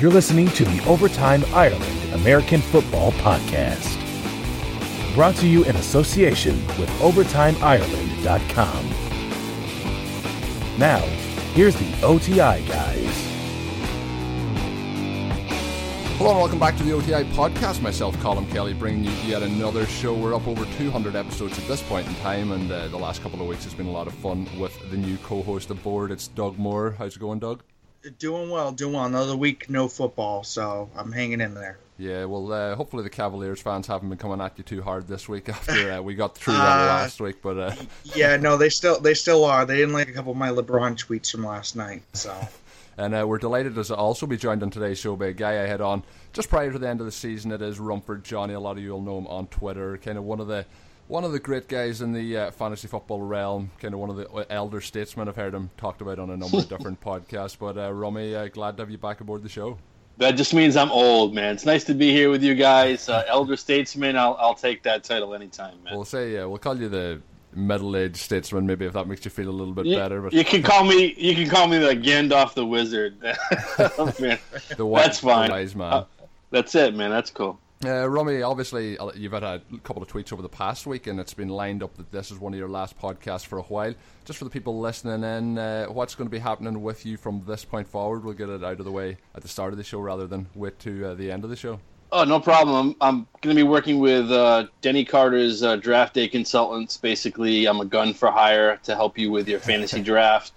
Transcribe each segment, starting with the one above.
You're listening to the Overtime Ireland American Football Podcast. Brought to you in association with OvertimeIreland.com. Now, here's the OTI guys. Hello and welcome back to the OTI podcast. Myself, Colin Kelly, bringing you yet another show. We're up over 200 episodes at this point in time, and uh, the last couple of weeks has been a lot of fun with the new co-host aboard. It's Doug Moore. How's it going, Doug? Doing well, doing well. Another week, no football, so I'm hanging in there. Yeah, well, uh, hopefully the Cavaliers fans haven't been coming at you too hard this week after uh, we got through that uh, last week. But uh, yeah, no, they still they still are. They didn't like a couple of my LeBron tweets from last night, so. And uh, we're delighted to also be joined on today's show by a guy I had on just prior to the end of the season. It is Rumford Johnny. A lot of you will know him on Twitter. Kind of one of the one of the great guys in the uh, fantasy football realm. Kind of one of the elder statesmen. I've heard him talked about on a number of different podcasts. But uh, Rummy, uh, glad to have you back aboard the show. That just means I'm old, man. It's nice to be here with you guys. Uh, elder statesman, I'll I'll take that title anytime, man. We'll say yeah. We'll call you the middle-aged statesman, maybe if that makes you feel a little bit you, better. But you can call me you can call me the Gandalf the Wizard. the wise, that's fine. wise man. Uh, that's it, man. That's cool. Uh, Rummy, obviously, uh, you've had a couple of tweets over the past week, and it's been lined up that this is one of your last podcasts for a while. Just for the people listening in, uh, what's going to be happening with you from this point forward? We'll get it out of the way at the start of the show rather than wait to uh, the end of the show. Oh, no problem. I'm, I'm going to be working with uh, Denny Carter's uh, draft day consultants. Basically, I'm a gun for hire to help you with your fantasy draft.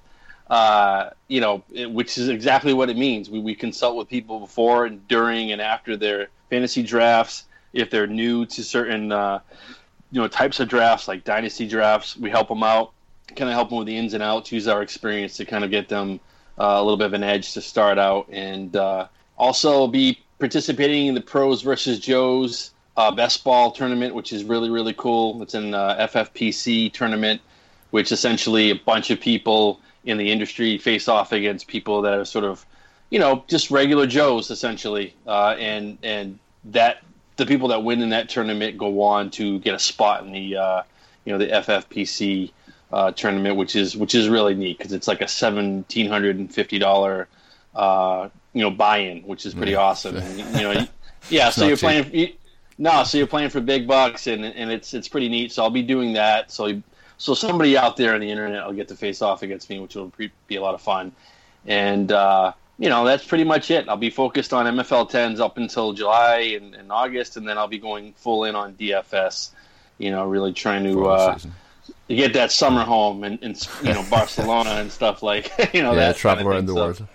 Uh, you know, it, which is exactly what it means. We, we consult with people before and during and after their fantasy drafts. If they're new to certain, uh, you know, types of drafts like dynasty drafts, we help them out, kind of help them with the ins and outs. Use our experience to kind of get them uh, a little bit of an edge to start out, and uh, also be participating in the Pros versus Joes uh, best ball tournament, which is really really cool. It's an uh, FFPC tournament, which essentially a bunch of people in the industry face off against people that are sort of, you know, just regular Joes essentially, uh, and and that the people that win in that tournament go on to get a spot in the uh, you know the FFPC uh, tournament, which is which is really neat because it's like a seventeen hundred and fifty dollar uh, you know buy-in, which is pretty awesome. And, you know, yeah. so you're playing. You, no, so you're playing for big bucks, and and it's it's pretty neat. So I'll be doing that. So so somebody out there on the internet will get to face off against me, which will be a lot of fun. And uh, you know that's pretty much it. I'll be focused on MFL 10s up until July and, and August, and then I'll be going full in on DFS. You know, really trying to. Uh, get that summer home in, in you know Barcelona and stuff like you know yeah, that travel around the world.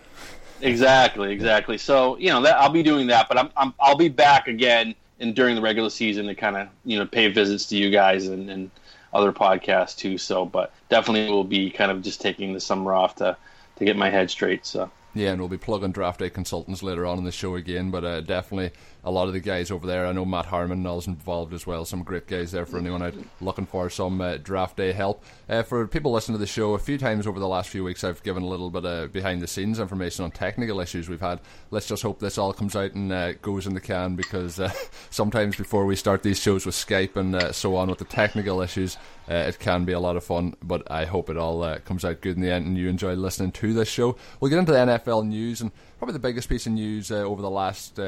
Exactly, exactly. So you know that I'll be doing that, but I'm, I'm I'll be back again and during the regular season to kind of you know pay visits to you guys and, and other podcasts too. So, but definitely will be kind of just taking the summer off to to get my head straight. So. Yeah, and we'll be plugging draft day consultants later on in the show again, but uh, definitely a lot of the guys over there. I know Matt Harmon is involved as well. Some great guys there for anyone out looking for some uh, draft day help. Uh, for people listening to the show, a few times over the last few weeks, I've given a little bit of behind the scenes information on technical issues we've had. Let's just hope this all comes out and uh, goes in the can because uh, sometimes before we start these shows with Skype and uh, so on with the technical issues, uh, it can be a lot of fun. But I hope it all comes out good in the end and you enjoy listening to this show. We'll get into the NFL news and probably the biggest piece of news over the last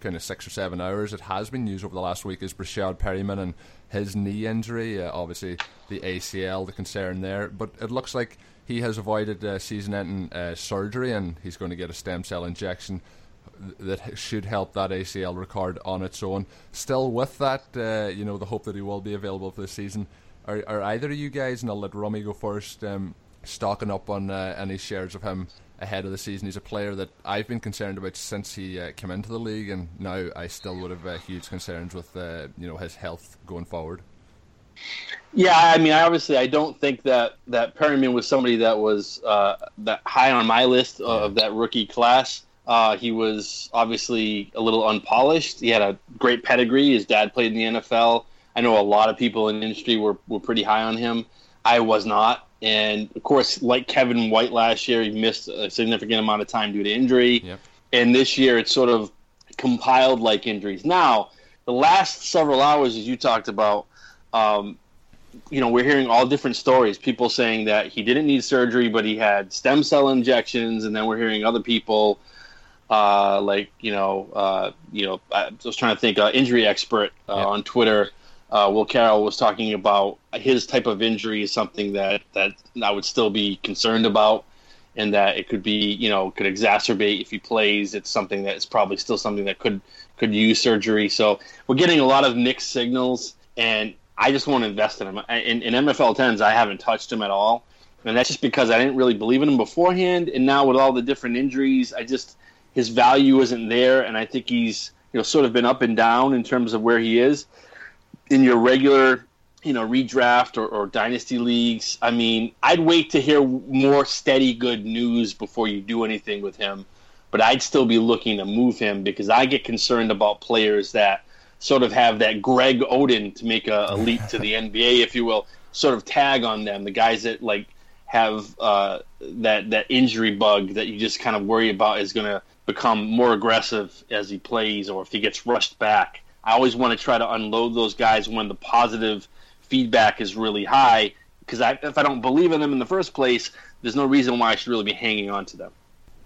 kind of six or seven hours. It has been news over the last week is Breshad Perriman and his knee injury. Uh, obviously, the ACL, the concern there, but it looks like he has avoided uh, season-ending uh, surgery and he's going to get a stem cell injection that should help that ACL record on its own. Still, with that, uh, you know, the hope that he will be available for the season. Are, are either of you guys, and I'll let Rummy go first, um, stocking up on uh, any shares of him ahead of the season. He's a player that I've been concerned about since he uh, came into the league, and now I still would have uh, huge concerns with uh, you know his health going forward. Yeah, I mean, obviously, I don't think that that Perriman was somebody that was uh, that high on my list of that rookie class. Uh, he was obviously a little unpolished. He had a great pedigree. His dad played in the NFL. I know a lot of people in the industry were, were pretty high on him. I was not. And of course, like Kevin White last year, he missed a significant amount of time due to injury. Yep. And this year, it's sort of compiled like injuries. Now, the last several hours, as you talked about, um, you know, we're hearing all different stories. People saying that he didn't need surgery, but he had stem cell injections, and then we're hearing other people uh, like you know, uh, you know, I was trying to think, uh, injury expert uh, yeah. on Twitter, uh, Will Carroll was talking about his type of injury is something that that I would still be concerned about, and that it could be you know could exacerbate if he plays. It's something that is probably still something that could could use surgery. So we're getting a lot of mixed signals, and I just want to invest in him. In, in MFL tens, I haven't touched him at all, and that's just because I didn't really believe in him beforehand. And now with all the different injuries, I just his value isn't there, and I think he's you know sort of been up and down in terms of where he is in your regular you know redraft or, or dynasty leagues. I mean, I'd wait to hear more steady good news before you do anything with him, but I'd still be looking to move him because I get concerned about players that sort of have that Greg Oden to make a, a leap to the NBA, if you will, sort of tag on them. The guys that like have uh, that that injury bug that you just kind of worry about is going to become more aggressive as he plays or if he gets rushed back. I always want to try to unload those guys when the positive feedback is really high because if I don't believe in them in the first place, there's no reason why I should really be hanging on to them.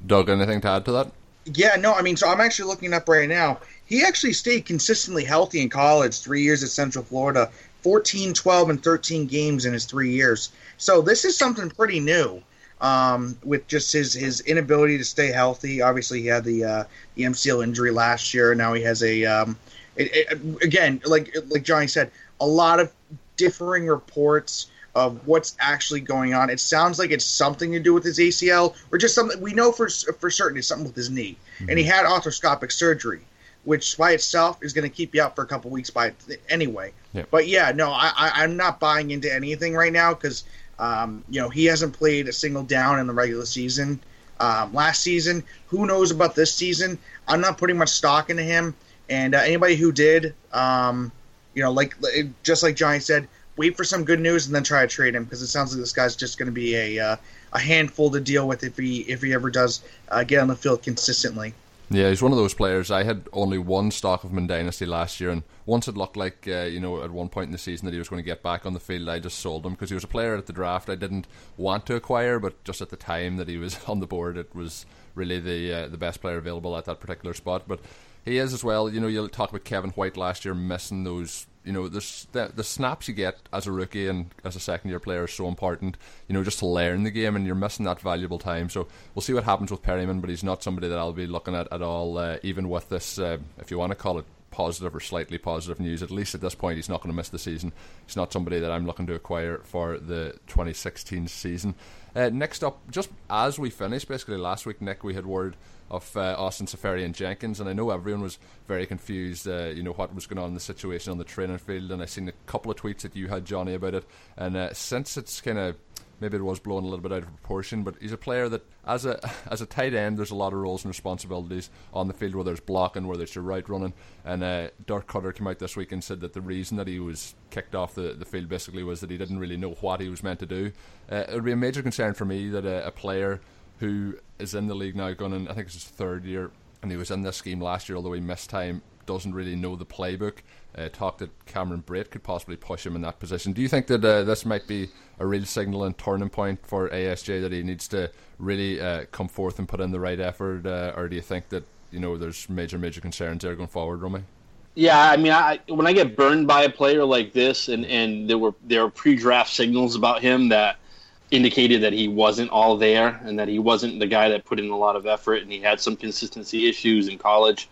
Doug, anything to add to that? Yeah, no, I mean, so I'm actually looking up right now. He actually stayed consistently healthy in college, three years at Central Florida, 14, 12, and 13 games in his three years. So this is something pretty new um, with just his his inability to stay healthy. Obviously, he had the uh, the MCL injury last year. And now he has a um, it, it, again, like like Johnny said, a lot of differing reports of what's actually going on. It sounds like it's something to do with his ACL, or just something we know for for certain it's something with his knee. Mm-hmm. And he had arthroscopic surgery, which by itself is going to keep you out for a couple weeks by anyway. Yep. But yeah, no, I, I I'm not buying into anything right now because um, you know, he hasn't played a single down in the regular season um, last season. Who knows about this season? I'm not putting much stock into him. And uh, anybody who did, um, you know, like just like Johnny said, wait for some good news and then try to trade him because it sounds like this guy's just going to be a uh, a handful to deal with if he if he ever does uh, get on the field consistently. Yeah, he's one of those players. I had only one stock of him in Dynasty last year, and once it looked like, uh, you know, at one point in the season that he was going to get back on the field, I just sold him because he was a player at the draft I didn't want to acquire, but just at the time that he was on the board, it was really the uh, the best player available at that particular spot. But he is as well. You know, you talk about Kevin White last year missing those you know, the, the snaps you get as a rookie and as a second year player is so important, you know, just to learn the game, and you're missing that valuable time. So we'll see what happens with Perriman, but he's not somebody that I'll be looking at at all, uh, even with this, uh, if you want to call it positive or slightly positive news. At least at this point, he's not going to miss the season. He's not somebody that I'm looking to acquire for the 2016 season. Uh, next up, just as we finished, basically last week, Nick, we had word of uh, Austin Seferian-Jenkins, and I know everyone was very confused. Uh, you know what was going on in the situation on the training field, and I seen a couple of tweets that you had, Johnny, about it. And uh, since it's kind of maybe it was blown a little bit out of proportion, but he's a player that, as a as a tight end, there's a lot of roles and responsibilities on the field where there's blocking, where there's your right running. And uh, Dirk Koetter came out this week and said that the reason that he was kicked off the, the field basically was that he didn't really know what he was meant to do. Uh, it would be a major concern for me that a player who is in the league now, going in, I think it's his third year, and he was in this scheme last year, although he missed time, doesn't really know the playbook. Uh, talk that Cameron Brate could possibly push him in that position. Do you think that uh, this might be a real signal and turning point for ASJ that he needs to really uh, come forth and put in the right effort, uh, or do you think that you know there's major major concerns there going forward, Romy? Yeah, I mean, I, when I get burned by a player like this, and, and there were there were pre-draft signals about him that indicated that he wasn't all there and that he wasn't the guy that put in a lot of effort and he had some consistency issues in college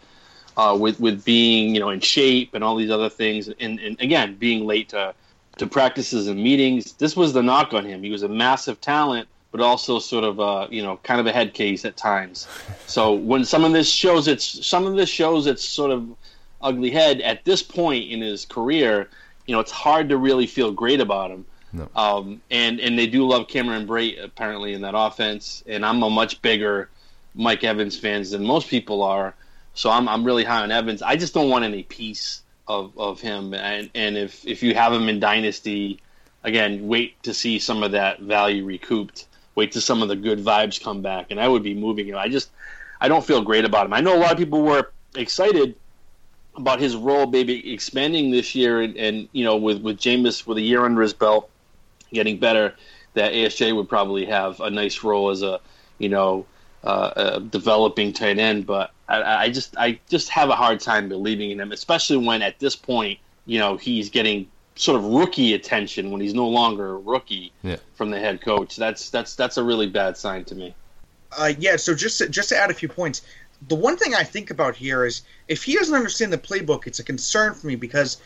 uh, with with being you know in shape and all these other things. And, and again being late to to practices and meetings this was the knock on him. He was a massive talent but also sort of a you know kind of a head case at times. So when some of this shows it's some of this shows its sort of ugly head at this point in his career you know it's hard to really feel great about him no. Um, and and they do love Cameron Brate apparently in that offense. And I'm a much bigger Mike Evans fans than most people are, so I'm I'm really high on Evans. I just don't want any piece of, of him. And and if if you have him in Dynasty, again, wait to see some of that value recouped. Wait till some of the good vibes come back, and I would be moving him. I just I don't feel great about him. I know a lot of people were excited about his role maybe expanding this year, and, and you know with with Jameis with a year under his belt getting better, that ASJ would probably have a nice role as a, you know, uh, a developing tight end, but I, I just I just have a hard time believing in him, especially when at this point, you know, he's getting sort of rookie attention when he's no longer a rookie Yeah. from the head coach. That's that's that's a really bad sign to me. Uh, yeah, so just to, just to add a few points, the one thing I think about here is if he doesn't understand the playbook, it's a concern for me because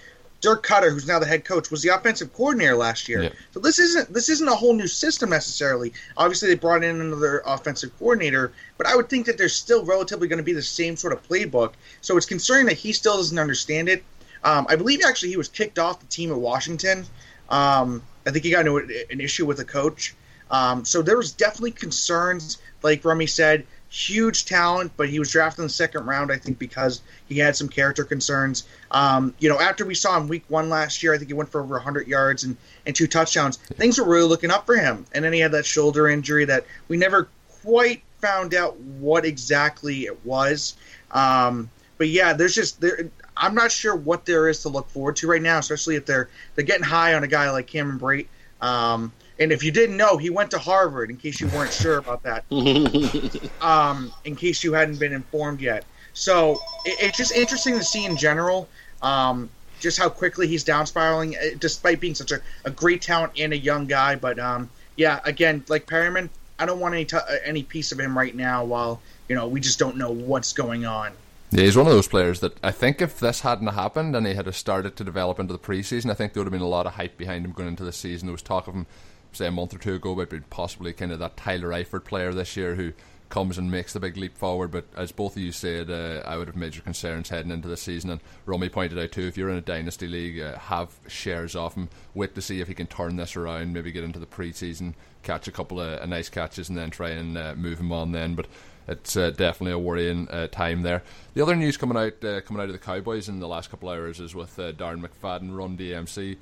Dirk Koetter, who's now the head coach, was the offensive coordinator last year. Yeah. So this isn't this isn't a whole new system necessarily. Obviously, they brought in another offensive coordinator, but I would think that there's still relatively going to be the same sort of playbook. So it's concerning that he still doesn't understand it. Um, I believe actually he was kicked off the team at Washington. Um, I think he got into an issue with a coach. Um, so there was definitely concerns, like Rummy said, huge talent, but he was drafted in the second round, I think, because he had some character concerns. Um, you know, after we saw him week one last year, I think he went for over 100 yards and, and two touchdowns. Things were really looking up for him. And then he had that shoulder injury that we never quite found out what exactly it was. Um, but yeah, there's just there. I'm not sure what there is to look forward to right now, especially if they're they're getting high on a guy like Cameron Brate. Um, and if you didn't know, he went to Harvard. In case you weren't sure about that, um, in case you hadn't been informed yet. So it, it's just interesting to see in general, um, just how quickly he's down spiraling, eh, despite being such a, a great talent and a young guy. But um, yeah, again, like Perriman, I don't want any t- any piece of him right now. While you know we just don't know what's going on. Yeah, he's one of those players that I think if this hadn't happened and he had started to develop into the preseason, I think there would have been a lot of hype behind him going into the season. There was talk of him, say, a month or two ago about possibly kind of that Tyler Eifert player this year who comes and makes the big leap forward. But as both of you said, uh, I would have major concerns heading into the season. And Romy pointed out too, if you're in a dynasty league, uh, have shares of him. Wait to see if he can turn this around. Maybe get into the preseason, catch a couple of uh, nice catches, and then try and uh, move him on then. But it's uh, definitely a worrying uh, time there. The other news coming out coming out of the Cowboys in the last couple of hours is with Darren McFadden, Run DMC.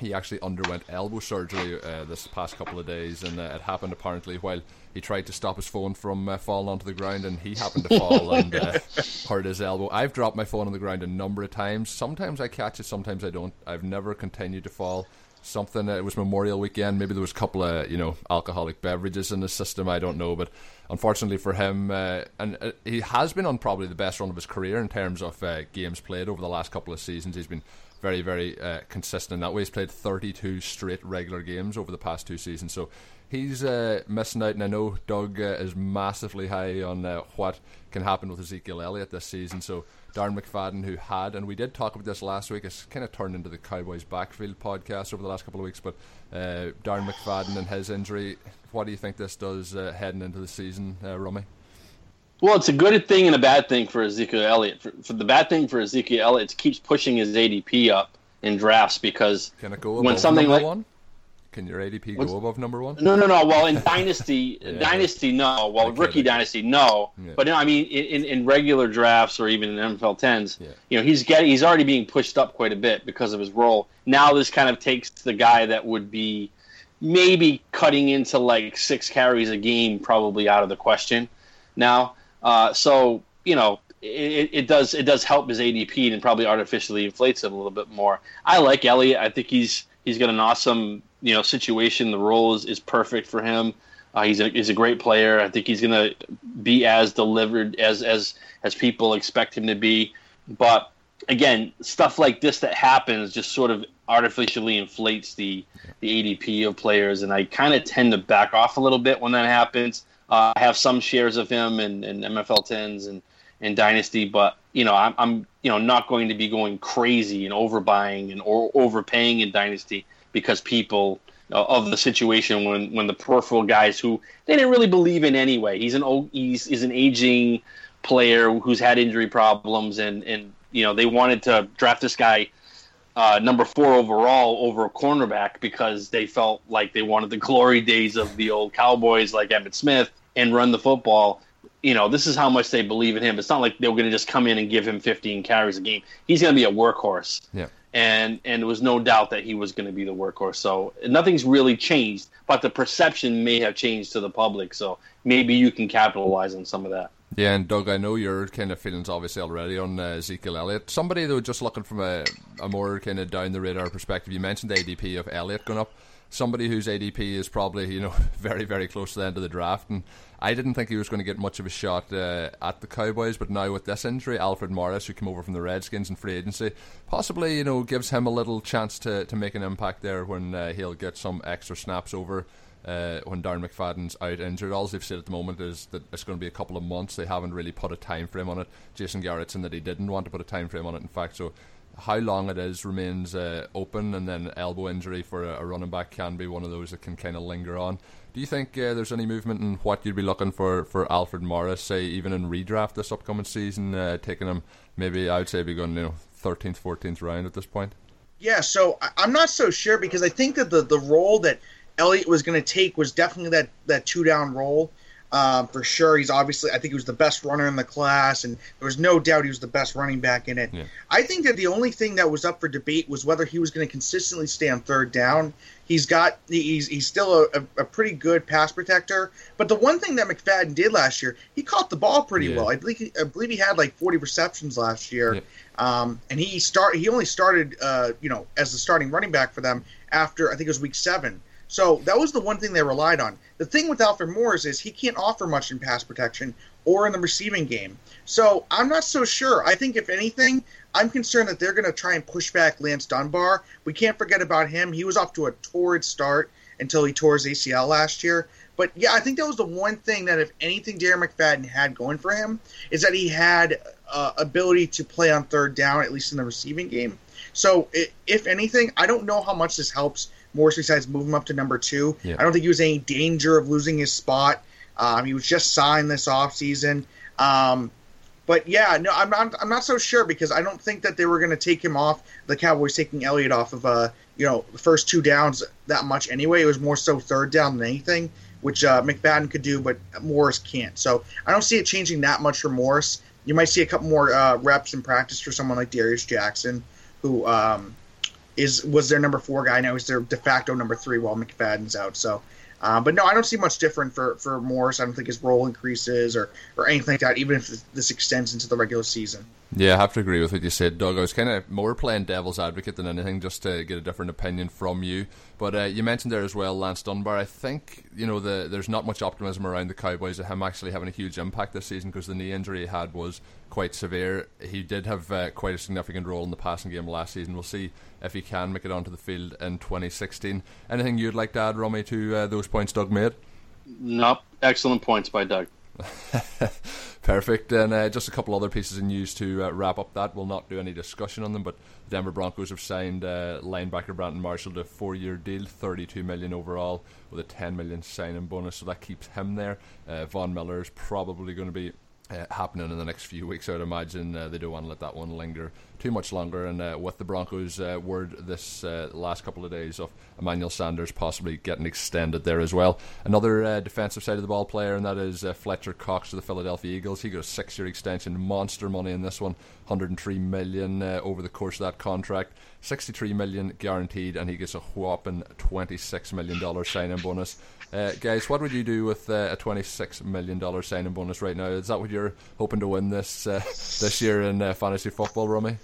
He actually underwent elbow surgery uh, this past couple of days, and uh, it happened apparently while he tried to stop his phone from uh, falling onto the ground, and he happened to fall and uh, hurt his elbow. I've dropped my phone on the ground a number of times. Sometimes I catch it, sometimes I don't. I've never continued to fall something. Uh, it was Memorial Weekend. Maybe there was a couple of you know alcoholic beverages in the system. I don't know, but unfortunately for him, uh, and uh, he has been on probably the best run of his career in terms of uh, games played over the last couple of seasons. He's been very, very uh, consistent in that way. He's played 32 straight regular games over the past two seasons, so he's uh, missing out. And I know Doug uh, is massively high on uh, what can happen with Ezekiel Elliott this season. So Darren McFadden, who had, and we did talk about this last week, it's kind of turned into the Cowboys backfield podcast over the last couple of weeks. But uh, Darren McFadden and his injury, what do you think this does uh, heading into the season, Rummy? Well, it's a good thing and a bad thing for Ezekiel Elliott. For, for the bad thing for Ezekiel Elliott, it keeps pushing his ADP up in drafts because Can it go when something number like one? Can your ADP What's- go above number one? no, no, no. Well, in dynasty, Yeah. dynasty, no. Well, Okay, rookie dynasty, no. Yeah. But no, I mean, in, in, regular drafts or even in NFL tens, Yeah. you know, he's getting he's already being pushed up quite a bit because of his role. Now this kind of takes the guy that would be maybe cutting into like six carries a game probably out of the question now. Uh, so you know, it, it does it does help his ADP and probably artificially inflates it a little bit more. I like Elliott. I think he's he's got an awesome you know situation. The role is, is perfect for him. Uh, he's a he's a great player. I think he's going to be as delivered as as as people expect him to be. But again, stuff like this that happens just sort of artificially inflates the the ADP of players, and I kind of tend to back off a little bit when that happens. Uh, I have some shares of him in, in MFL tens and and Dynasty, but you know I'm, I'm you know not going to be going crazy and overbuying and or overpaying in Dynasty because people uh, of the situation when when the peripheral guys who they didn't really believe in anyway. He's an old, he's is an aging player who's had injury problems and and you know they wanted to draft this guy uh, number four overall over a cornerback because they felt like they wanted the glory days of the old Cowboys like Emmitt Smith and run the football. You know, this is how much they believe in him. It's not like they were going to just come in and give him 15 carries a game. He's going to be a workhorse. Yeah. And and there was no doubt that he was going to be the workhorse. So nothing's really changed, but the perception may have changed to the public. So maybe you can capitalize on some of that. Yeah, and Doug, I know your kind of feelings obviously already on uh, Ezekiel Elliott. Somebody though, just looking from a, a more kind of down the radar perspective, you mentioned the ADP of Elliott going up. Somebody whose ADP is probably you know very very close to the end of the draft, and I didn't think he was going to get much of a shot uh, at the Cowboys, but now with this injury, Alfred Morris, who came over from the Redskins in free agency, possibly you know gives him a little chance to, to make an impact there when uh, he'll get some extra snaps over uh, when Darren McFadden's out injured. All they've said at the moment is that it's going to be a couple of months. They haven't really put a time frame on it. Jason Garrett said that he didn't want to put a time frame on it. In fact, so how long it is remains uh, open, and then elbow injury for a, a, running back can be one of those that can kind of linger on. Do you think uh, there's any movement in what you'd be looking for for Alfred Morris, say even in redraft this upcoming season, uh, taking him maybe I would say be going you know 13th, 14th round at this point? Yeah, so I'm not so sure because I think that the the role that Elliott was going to take was definitely that that two down role. Um, for sure, he's obviously I think he was the best runner in the class, and there was no doubt he was the best running back in it. Yeah. I think that the only thing that was up for debate was whether he was going to consistently stay on third down. He's got he's he's still a, a, pretty good pass protector, but the one thing that McFadden did last year, he caught the ball pretty yeah. well. I believe he, I believe he had like 40 receptions last year, yeah. um, and he start he only started uh, you know as the starting running back for them after I think it was week seven. So that was the one thing they relied on. The thing with Alfred Morris is he can't offer much in pass protection or in the receiving game. So I'm not so sure. I think if anything, I'm concerned that they're going to try and push back Lance Dunbar. We can't forget about him. He was off to a torrid start until he tore his ACL last year. But yeah, I think that was the one thing that, if anything, Darren McFadden had going for him is that he had uh, ability to play on third down, at least in the receiving game. So, if anything, I don't know how much this helps Morris besides move him up to number two. Yeah. I don't think he was any danger of losing his spot. Um, he was just signed this offseason. Um, but yeah, no, I'm not. I'm not so sure because I don't think that they were going to take him off. The Cowboys taking Elliott off of uh, you know, the first two downs that much anyway. It was more so third down than anything, which uh, McFadden could do, but Morris can't. So I don't see it changing that much for Morris. You might see a couple more uh, reps in practice for someone like Darius Jackson, who um, is was their number four guy. Now he's their de facto number three while McFadden's out. So, uh, but no, I don't see much different for, for Morris. I don't think his role increases or, or anything like that, even if this extends into the regular season. Yeah, I have to agree with what you said, Doug. I was kind of more playing devil's advocate than anything, just to get a different opinion from you. But uh, you mentioned there as well, Lance Dunbar. I think you know the, there's not much optimism around the Cowboys of him actually having a huge impact this season because the knee injury he had was quite severe. He did have uh, quite a significant role in the passing game last season. We'll see if he can make it onto the field in 2016. Anything you'd like to add, Romy, to uh, those points Doug made? Nope. Excellent points by Doug. Perfect. And uh, just a couple other pieces of news to uh, wrap up that. We'll not do any discussion on them, but the Denver Broncos have signed uh, linebacker Brandon Marshall to a four-year deal, 32 million overall, with a 10 million signing bonus. So that keeps him there. Uh, Von Miller is probably going to be uh, happening in the next few weeks. I would imagine uh, they don't want to let that one linger too much longer. And uh, with the Broncos' uh, word this uh, last couple of days of Emmanuel Sanders possibly getting extended there as well. Another uh, defensive side of the ball player, and that is Fletcher Cox of the Philadelphia Eagles. He got a six-year extension, monster money in this one, 103 million over the course of that contract. 63 million guaranteed, and he gets a whopping 26 million dollar signing bonus. Uh, guys, what would you do with uh, a twenty-six million dollar signing bonus right now? Is that what you're hoping to win this uh, this year in uh, fantasy football, Romy?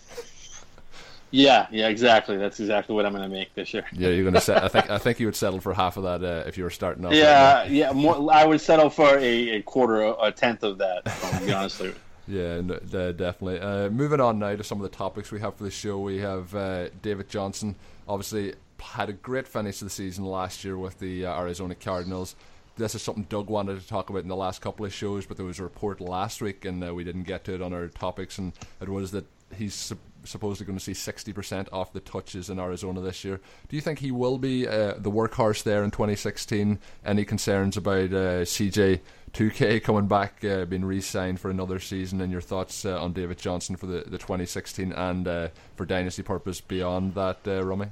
Yeah, yeah, exactly. That's exactly what I'm going to make this year. Yeah, you're going to. set. I think. I think you would settle for half of that uh, if you were starting off. Yeah, right yeah. More, I would settle for a, a quarter, a tenth of that. To be honest with you. Yeah, no, definitely. Uh, moving on now to some of the topics we have for the show. We have uh, David Johnson, obviously had a great finish to the season last year with the uh, Arizona Cardinals. This is something Doug wanted to talk about in the last couple of shows, but there was a report last week and uh, we didn't get to it on our topics, and it was that he's su- supposedly going to see 60% off the touches in Arizona this year. Do you think he will be uh, the workhorse there in 2016? Any concerns about uh, CJ 2K coming back, uh, being re-signed for another season, and your thoughts uh, on David Johnson for the, the 2016 and for dynasty purpose beyond that, uh, Romy?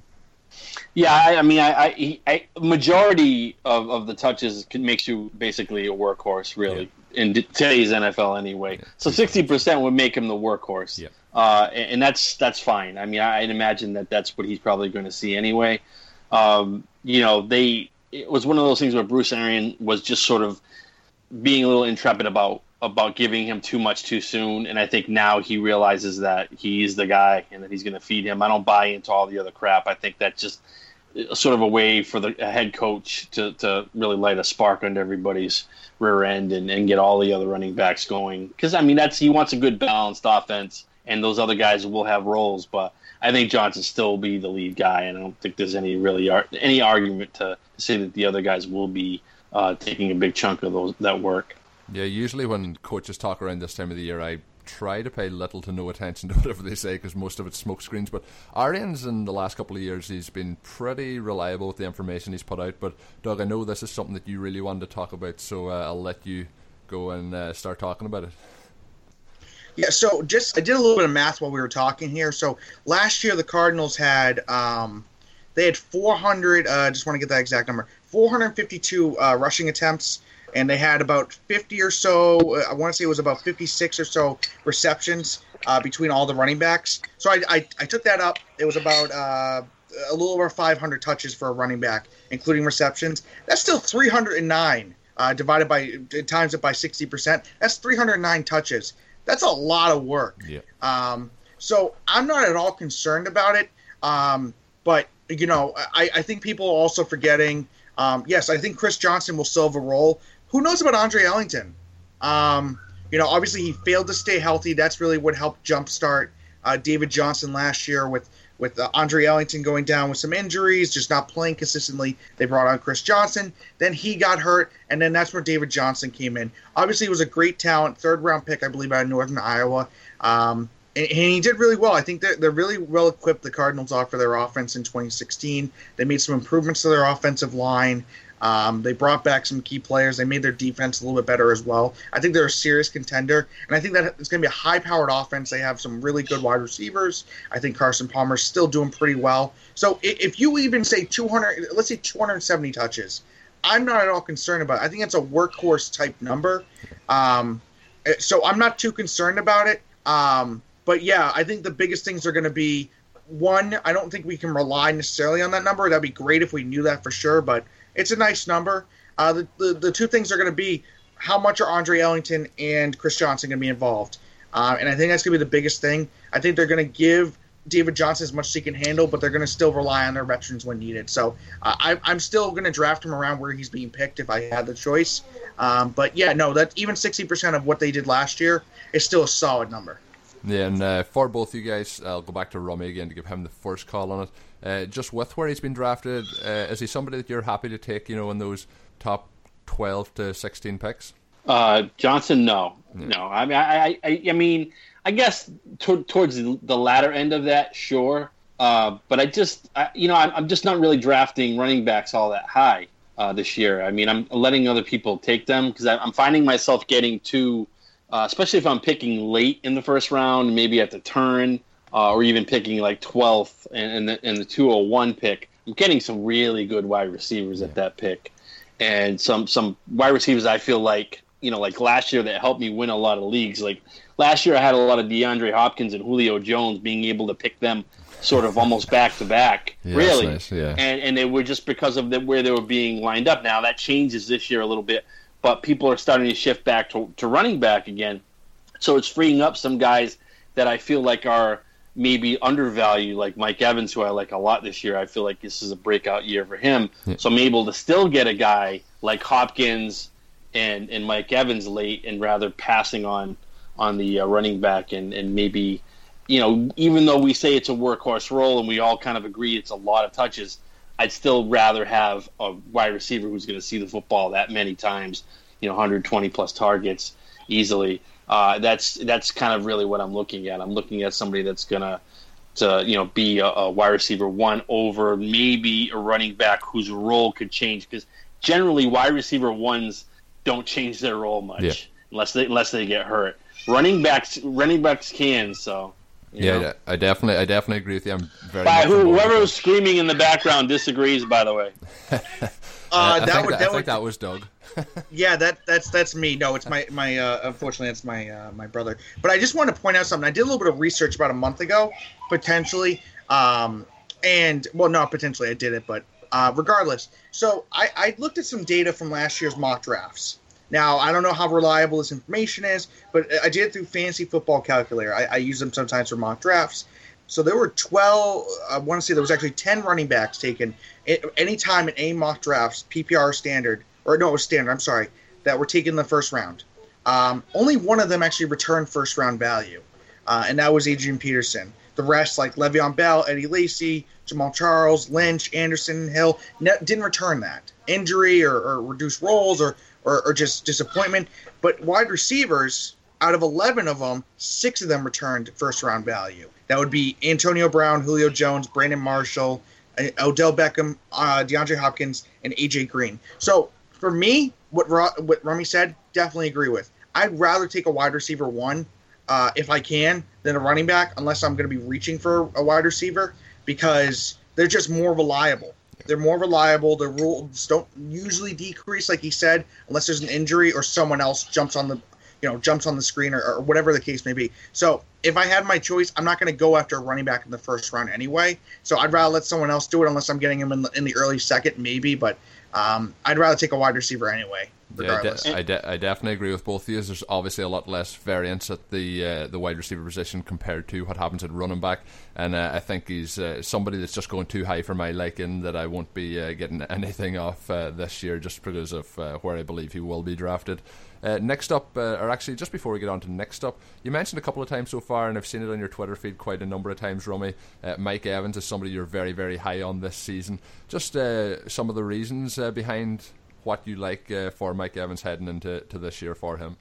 Yeah, I, I mean, I, I, I, majority of, of the touches can, makes you basically a workhorse, really, yeah. in today's NFL anyway. Yeah. So sixty percent would make him the workhorse, yeah. uh, and, and, that's that's fine. I mean, I, would imagine that that's what he's probably going to see anyway. Um, you know, they it was one of those things where Bruce Arians was just sort of being a little intrepid about about giving him too much too soon, and I think now he realizes that he's the guy and that he's going to feed him. I don't buy into all the other crap. I think that's just sort of a way for the head coach to, to really light a spark under everybody's rear end and, and get all the other running backs going. Because I mean, that's he wants a good balanced offense, and those other guys will have roles. But I think Johnson still will be the lead guy, and I don't think there's any really ar- any argument to, say that the other guys will be uh, taking a big chunk of those that work. Yeah, usually when coaches talk around this time of the year, I try to pay little to no attention to whatever they say because most of it's smoke screens. But Arians in the last couple of years, he's been pretty reliable with the information he's put out. But Doug, I know this is something that you really wanted to talk about, so uh, I'll let you go and uh, start talking about it. Yeah, so just I did a little bit of math while we were talking here. So last year the Cardinals had um, they had 400. I uh, just want to get that exact number. 452 uh, rushing attempts and they had about 50 or so. Uh, I want to say it was about 56 or so receptions uh, between all the running backs. So I, I, I took that up. It was about uh, a little over 500 touches for a running back, including receptions. That's still 309 uh, divided by times it by 60%. That's 309 touches. That's a lot of work. Yeah. Um, so I'm not at all concerned about it. Um, but you know, I, I think people are also forgetting. Um, yes, I think Chris Johnson will still have a role, who knows about Andre Ellington? Um, you know, obviously he failed to stay healthy. That's really what helped jumpstart uh, David Johnson last year with with uh, Andre Ellington going down with some injuries, just not playing consistently. They brought on Chris Johnson. Then he got hurt, and then that's where David Johnson came in. Obviously, he was a great talent, third round pick, I believe, out of Northern Iowa. Um, and, and, he did really well. I think they're, they're really well equipped, the Cardinals are for their offense in 2016. They made some improvements to their offensive line. Um, they brought back some key players. They made their defense a little bit better as well. I think they're a serious contender, and I think that it's going to be a high-powered offense. They have some really good wide receivers. I think Carson Palmer's still doing pretty well. So if you even say 200, let's say 270 touches, I'm not at all concerned about. it. I think it's a workhorse type number. Um, so I'm not too concerned about it. Um, but yeah, I think the biggest things are going to be one. I don't think we can rely necessarily on that number. That'd be great if we knew that for sure, but it's a nice number. Uh, the, the, the two things are going to be how much are Andre Ellington and Chris Johnson going to be involved, uh, and I think that's going to be the biggest thing. I think they're going to give David Johnson as much as he can handle, but they're going to still rely on their veterans when needed. So uh, I, I'm still going to draft him around where he's being picked if I had the choice. Um, but yeah, no, that even 60% of what they did last year is still a solid number. Yeah, and uh, for both of you guys, I'll go back to Rummy again to give him the first call on it. Uh, just with where he's been drafted, uh, is he somebody that you're happy to take? You know, in those top twelve to sixteen picks. Uh, Johnson, no, yeah. no. I mean, I, I, I mean, I guess t- towards the latter end of that, sure. Uh, but I just, I, you know, I'm, I'm, just not really drafting running backs all that high uh, this year. I mean, I'm letting other people take them because I'm finding myself getting too, uh, especially if I'm picking late in the first round, maybe at the turn uh, or even picking like 12th and, the, and the 201 pick. I'm getting some really good wide receivers at that pick, and some some wide receivers I feel like you know like last year that helped me win a lot of leagues. Like last year I had a lot of DeAndre Hopkins and Julio Jones, being able to pick them sort of almost back to back, really. Nice, yeah. And and they were just because of the, where they were being lined up. Now that changes this year a little bit, but people are starting to shift back to, to running back again. So it's freeing up some guys that I feel like are maybe undervalue like Mike Evans, who I like a lot this year. I feel like this is a breakout year for him. Yeah. So I'm able to still get a guy like Hopkins and and Mike Evans late, and rather passing on on the uh, running back and and maybe you know even though we say it's a workhorse role and we all kind of agree it's a lot of touches. I'd still rather have a wide receiver who's going to see the football that many times, you know, 120 plus targets easily, uh, that's that's kind of really what I'm looking at. I'm looking at somebody that's gonna to you know be a, a wide receiver one over maybe a running back whose role could change because generally wide receiver ones don't change their role much yeah. unless they unless they get hurt. Running backs running backs can so. Yeah, know? I definitely, I definitely agree with you. I'm very. By who, whoever was screaming in the background disagrees. By the way. uh, I, I, that think, would, that, I would, think that was Doug yeah, that that's that's me. No, it's my my. Uh, unfortunately, it's my uh, my brother. But I just want to point out something. I did a little bit of research about a month ago, potentially. Um, and well, not potentially, I did it, but uh, regardless. So I, I looked at some data from last year's mock drafts. Now, I don't know how reliable this information is, but I did it through Fantasy Football Calculator. I, I use them sometimes for mock drafts. So there were 12, I want to say there was actually 10 running backs taken any time in A mock drafts, PPR standard, or no, it was standard, I'm sorry, that were taken in the first round. Um, only one of them actually returned first round value, uh, and that was Adrian Peterson. The rest, like Le'Veon Bell, Eddie Lacy, Jamaal Charles, Lynch, Anderson, Hill, ne- didn't return that. Injury or, or reduced roles or, or, or just disappointment. But wide receivers, out of 11 of them, six of them returned first round value. That would be Antonio Brown, Julio Jones, Brandon Marshall, uh, Odell Beckham, uh, DeAndre Hopkins, and AJ Green. So for me, what what Rummy said, definitely agree with. I'd rather take a wide receiver one uh, if I can than a running back, unless I'm going to be reaching for a wide receiver because they're just more reliable. They're more reliable. The rules don't usually decrease, like he said, unless there's an injury or someone else jumps on the you know jumps on the screen or, or whatever the case may be. So if I had my choice, I'm not going to go after a running back in the first round anyway. So I'd rather let someone else do it, unless I'm getting him in the, in the early second, maybe. But um, I'd rather take a wide receiver anyway. Regardless. Yeah, I, de- I, de- I, definitely agree with both of you. There's obviously a lot less variance at the uh, the wide receiver position compared to what happens at running back, and uh, I think he's uh, somebody that's just going too high for my liking. That I won't be uh, getting anything off uh, this year just because of uh, where I believe he will be drafted. Uh, next up, uh, or actually, just before we get on to next up, you mentioned a couple of times so far, and I've seen it on your Twitter feed quite a number of times, Rummy. Uh, Mike Evans is somebody you're very, very high on this season. Just uh, some of the reasons uh, behind what you like uh, for Mike Evans heading into to this year for him.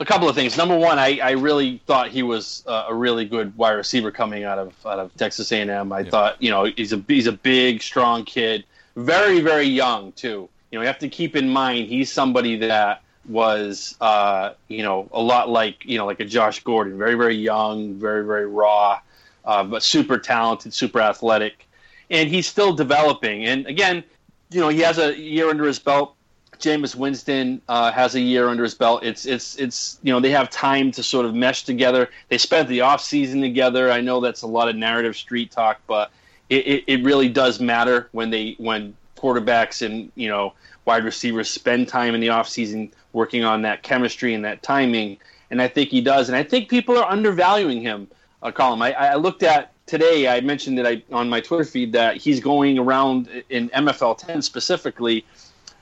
A couple of things. Number one, I, I really thought he was a really good wide receiver coming out of out of Texas A&M. I yeah. thought, you know, he's a he's a big, strong kid, very, very young too. You know, you have to keep in mind he's somebody that was uh, you know a lot like you know like a Josh Gordon, very very young, very very raw, uh, but super talented, super athletic, and he's still developing. And again, you know he has a year under his belt. Jameis Winston uh, has a year under his belt. It's it's it's you know they have time to sort of mesh together. They spent the off season together. I know that's a lot of narrative street talk, but it, it, it really does matter when they when quarterbacks and you know wide receivers spend time in the offseason working on that chemistry and that timing. And I think he does. And I think people are undervaluing him, uh, Colin. I, I looked at today, I mentioned that I on my Twitter feed that he's going around in MFL 10 specifically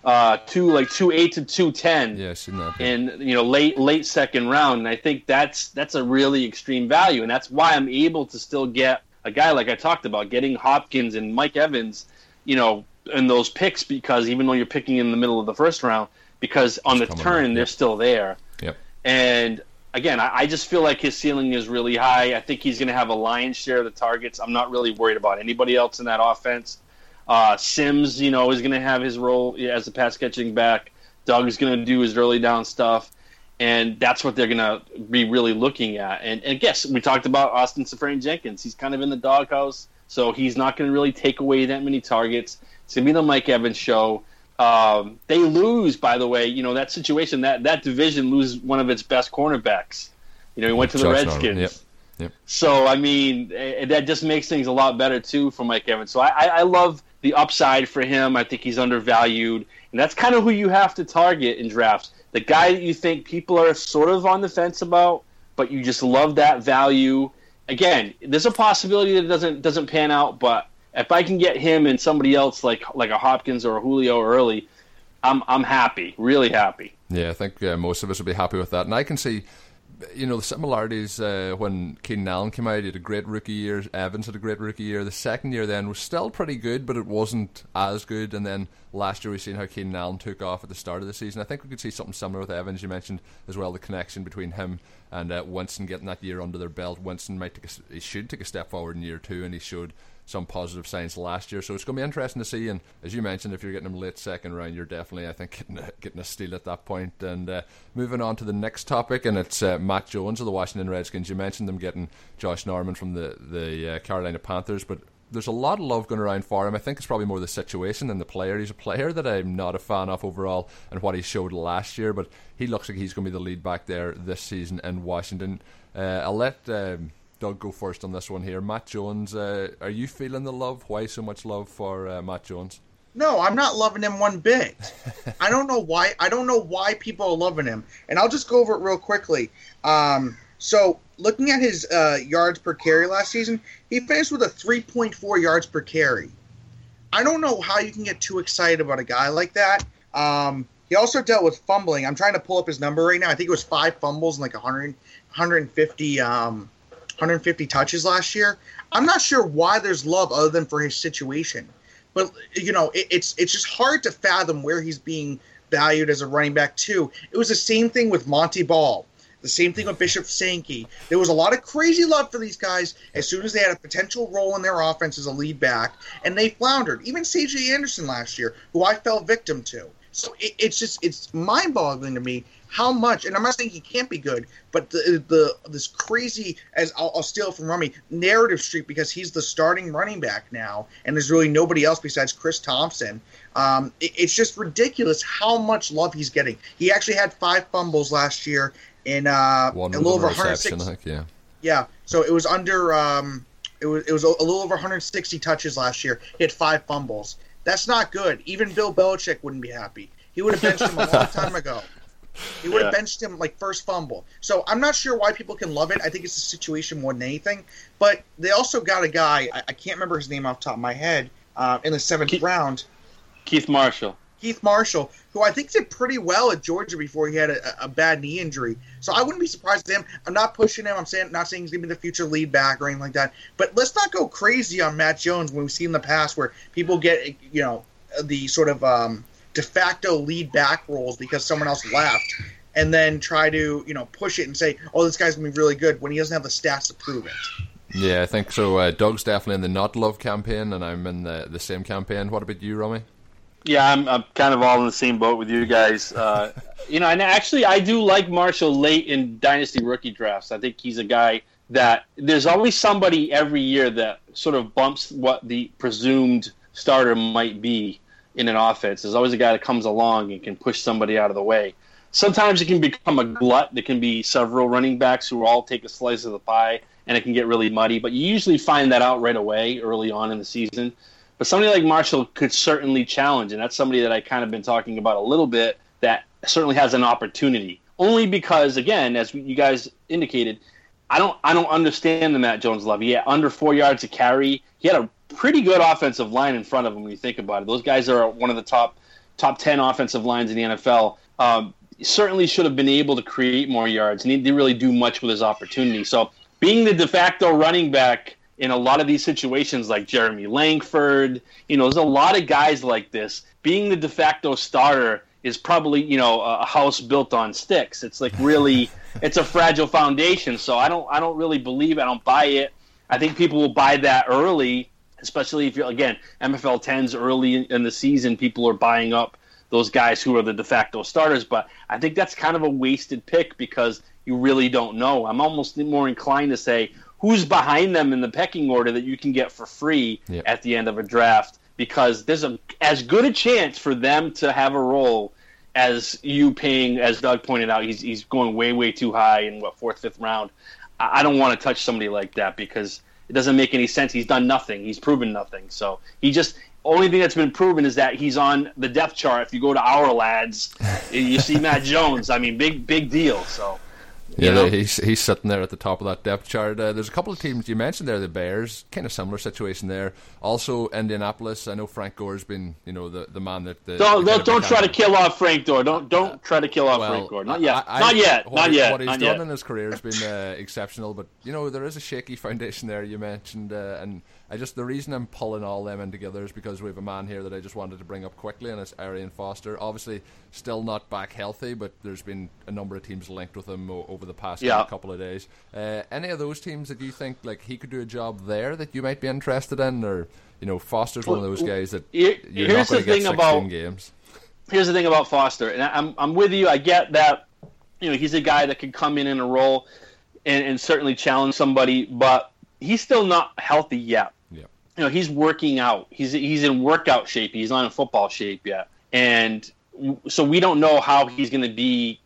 uh, to like two eight to two ten. Yeah, that. In you know late late second round, and I think that's that's a really extreme value, and that's why I'm able to still get a guy like I talked about, getting Hopkins and Mike Evans, you know, in those picks because even though you're picking in the middle of the first round, because on it's the turn they're still there. Yep. And again, I, I, just feel like his ceiling is really high. I think he's going to have a lion's share of the targets. I'm not really worried about anybody else in that offense. Uh, Sims, you know, is going to have his role as a pass catching back. Doug's going to do his early down stuff. And that's what they're going to be really looking at. And, and guess we talked about Austin Seferian-Jenkins. He's kind of in the doghouse, so he's not going to really take away that many targets. It's to be the Mike Evans show. Um, they lose, by the way. You know that situation that that division loses one of its best cornerbacks. You know, he went to the Josh Redskins. Yep. Yep. So I mean, eh, that just makes things a lot better too for Mike Evans. So I, I love the upside for him. I think he's undervalued, and that's kind of who you have to target in drafts. The guy that you think people are sort of on the fence about, but you just love that value. Again, there's a possibility that it doesn't doesn't pan out, but if I can get him and somebody else like like a Hopkins or a Julio early, I'm I'm happy, really happy. Yeah, I think uh, most of us would be happy with that, and I can see. You know the similarities uh, when Keenan Allen came out. He had a great rookie year. Evans had a great rookie year. The second year then was still pretty good, but it wasn't as good. And then last year we've seen how Keenan Allen took off at the start of the season. I think we could see something similar with Evans. You mentioned as well the connection between him and uh, Winston getting that year under their belt. Winston might take a, he should take a step forward in year two, and he showed some positive signs last year. So it's going to be interesting to see. And as you mentioned, if you're getting them late second round, you're definitely, I think, getting a, getting a steal at that point. And uh, moving on to the next topic, and it's uh, Matt Jones of the Washington Redskins. You mentioned them getting Josh Norman from the the uh, Carolina Panthers, but there's a lot of love going around for him. I think it's probably more the situation than the player. He's a player that I'm not a fan of overall and what he showed last year, but he looks like he's going to be the lead back there this season in Washington. Uh, I'll let um, Doug go first on this one here. Matt Jones, uh, are you feeling the love? Why so much love for uh, Matt Jones? No, I'm not loving him one bit. I don't know why. I don't know why people are loving him. And I'll just go over it real quickly. Um, so, looking at his uh, yards per carry last season, he finished with a 3.4 yards per carry. I don't know how you can get too excited about a guy like that. Um, he also dealt with fumbling. I'm trying to pull up his number right now. I think it was five fumbles and like 100, 150, um, 150 touches last year. I'm not sure why there's love other than for his situation. But you know, it, it's it's just hard to fathom where he's being valued as a running back too. It was the same thing with Montee Ball. The same thing with Bishop Sankey. There was a lot of crazy love for these guys as soon as they had a potential role in their offense as a lead back, and they floundered. Even C.J. Anderson last year, who I fell victim to. So it, it's just it's mind-boggling to me how much, and I'm not saying he can't be good, but the the this crazy, as I'll, I'll steal from Rummy, narrative streak because he's the starting running back now, and there's really nobody else besides Chris Thompson. Um, it, it's just ridiculous how much love he's getting. He actually had five fumbles last year in uh, One a little over reception, 160. I yeah. Yeah, so it was under. Um, it was it was a, a little over 160 touches last year. He had five fumbles. That's not good. Even Bill Belichick wouldn't be happy. He would have benched him a long time ago. He would have Yeah. benched him like first fumble. So I'm not sure why people can love it. I think it's the situation more than anything. But they also got a guy. I, I can't remember his name off the top of my head. Uh, in the seventh Keith- round, Keith Marshall. Keith Marshall, who I think did pretty well at Georgia before he had a, a bad knee injury. So I wouldn't be surprised at him. I'm not pushing him. I'm saying not saying he's gonna be the future lead back or anything like that. But let's not go crazy on Matt Jones when we've seen in the past where people get you know the sort of um, de facto lead back roles because someone else left, and then try to you know push it and say, oh, this guy's gonna be really good when he doesn't have the stats to prove it. Yeah, I think so. Uh, Doug's definitely in the not love campaign, and I'm in the, the same campaign. What about you, Romy? Yeah, I'm, I'm kind of all in the same boat with you guys. Uh, you know, and actually, I do like Marshall late in dynasty rookie drafts. I think he's a guy that there's always somebody every year that sort of bumps what the presumed starter might be in an offense. There's always a guy that comes along and can push somebody out of the way. Sometimes it can become a glut. There can be several running backs who all take a slice of the pie, and it can get really muddy. But you usually find that out right away, early on in the season. But somebody like Marshall could certainly challenge, and that's somebody that I kind of been talking about a little bit that certainly has an opportunity. Only because, again, as you guys indicated, I don't I don't understand the Matt Jones love. He had under four yards to carry. He had a pretty good offensive line in front of him when you think about it. Those guys are one of the top top ten offensive lines in the NFL. Um, certainly should have been able to create more yards, and he didn't really do much with his opportunity. So being the de facto running back in a lot of these situations, like Jeremy Langford, you know, there's a lot of guys like this. Being the de facto starter is probably you know a house built on sticks. It's like really, it's a fragile foundation. So I don't I don't really believe I don't buy it. I think people will buy that early, especially if you're again MFL tens early in the season. People are buying up those guys who are the de facto starters. But I think that's kind of a wasted pick because you really don't know. I'm almost more inclined to say who's behind them in the pecking order that you can get for free Yeah. at the end of a draft because there's a as good a chance for them to have a role as you paying as Doug pointed out he's he's going way way too high in what fourth fifth round. I I don't want to touch somebody like that because it doesn't make any sense. He's done nothing. He's proven nothing. So he just only thing that's been proven is that he's on the depth chart. If you go to Ourlads you see Matt Jones. I mean big big deal. So Yeah, You know? he's he's sitting there at the top of that depth chart. Uh, there's a couple of teams you mentioned there. The Bears, kind of similar situation there. Also, Indianapolis. I know Frank Gore's been, you know, the, the man that the, don't the don't, don't try to kill off Frank Gore don't don't try to kill off Well, Frank Gore not yet I- I- not yet what not yet What he's not done yet. in his career has been uh, exceptional, but you know there is a shaky foundation there. You mentioned, uh, and I just the reason I'm pulling all them in together is because we have a man here that I just wanted to bring up quickly, and it's Arian Foster. Obviously, still not back healthy, but there's been a number of teams linked with him over the past Yeah. couple of days. Uh, any of those teams that you think like he could do a job there that you might be interested in, or you know, Foster's one of those guys that you're here's not going the to get 16 thing about- games. here's the thing about Foster, and I'm I'm with you. I get that. You know, he's a guy that can come in in a role and, and certainly challenge somebody, but he's still not healthy yet. You know, he's working out. He's he's in workout shape. He's not in football shape yet, and so we don't know how he's going to be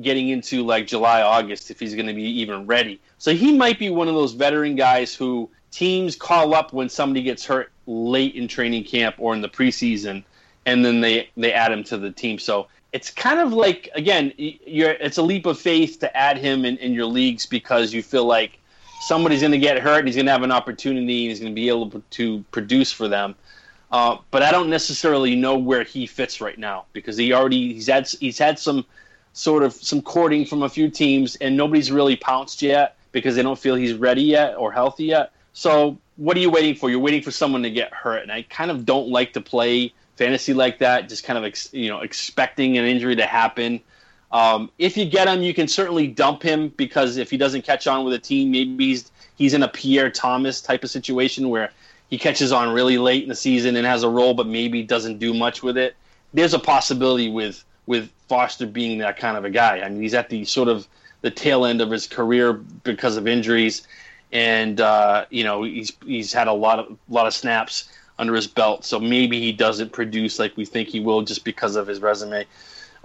getting into like July, August if he's going to be even ready. So he might be one of those veteran guys who teams call up when somebody gets hurt late in training camp or in the preseason, and then they they add him to the team. So it's kind of like again, you're it's a leap of faith to add him in, in your leagues because you feel like somebody's going to get hurt and he's going to have an opportunity and he's going to be able to produce for them. Uh, but I don't necessarily know where he fits right now because he already he's had he's had some sort of some courting from a few teams and nobody's really pounced yet because they don't feel he's ready yet or healthy yet. So what are you waiting for? You're waiting for someone to get hurt, and I kind of don't like to play fantasy like that. Just kind of ex, you know expecting an injury to happen. Um, if you get him, you can certainly dump him because if he doesn't catch on with a team, maybe he's he's in a Pierre Thomas type of situation where he catches on really late in the season and has a role, but maybe doesn't do much with it. There's a possibility with with Foster being that kind of a guy. I mean, he's at the sort of the tail end of his career because of injuries, and uh, you know he's he's had a lot of lot of snaps under his belt. So maybe he doesn't produce like we think he will just because of his resume.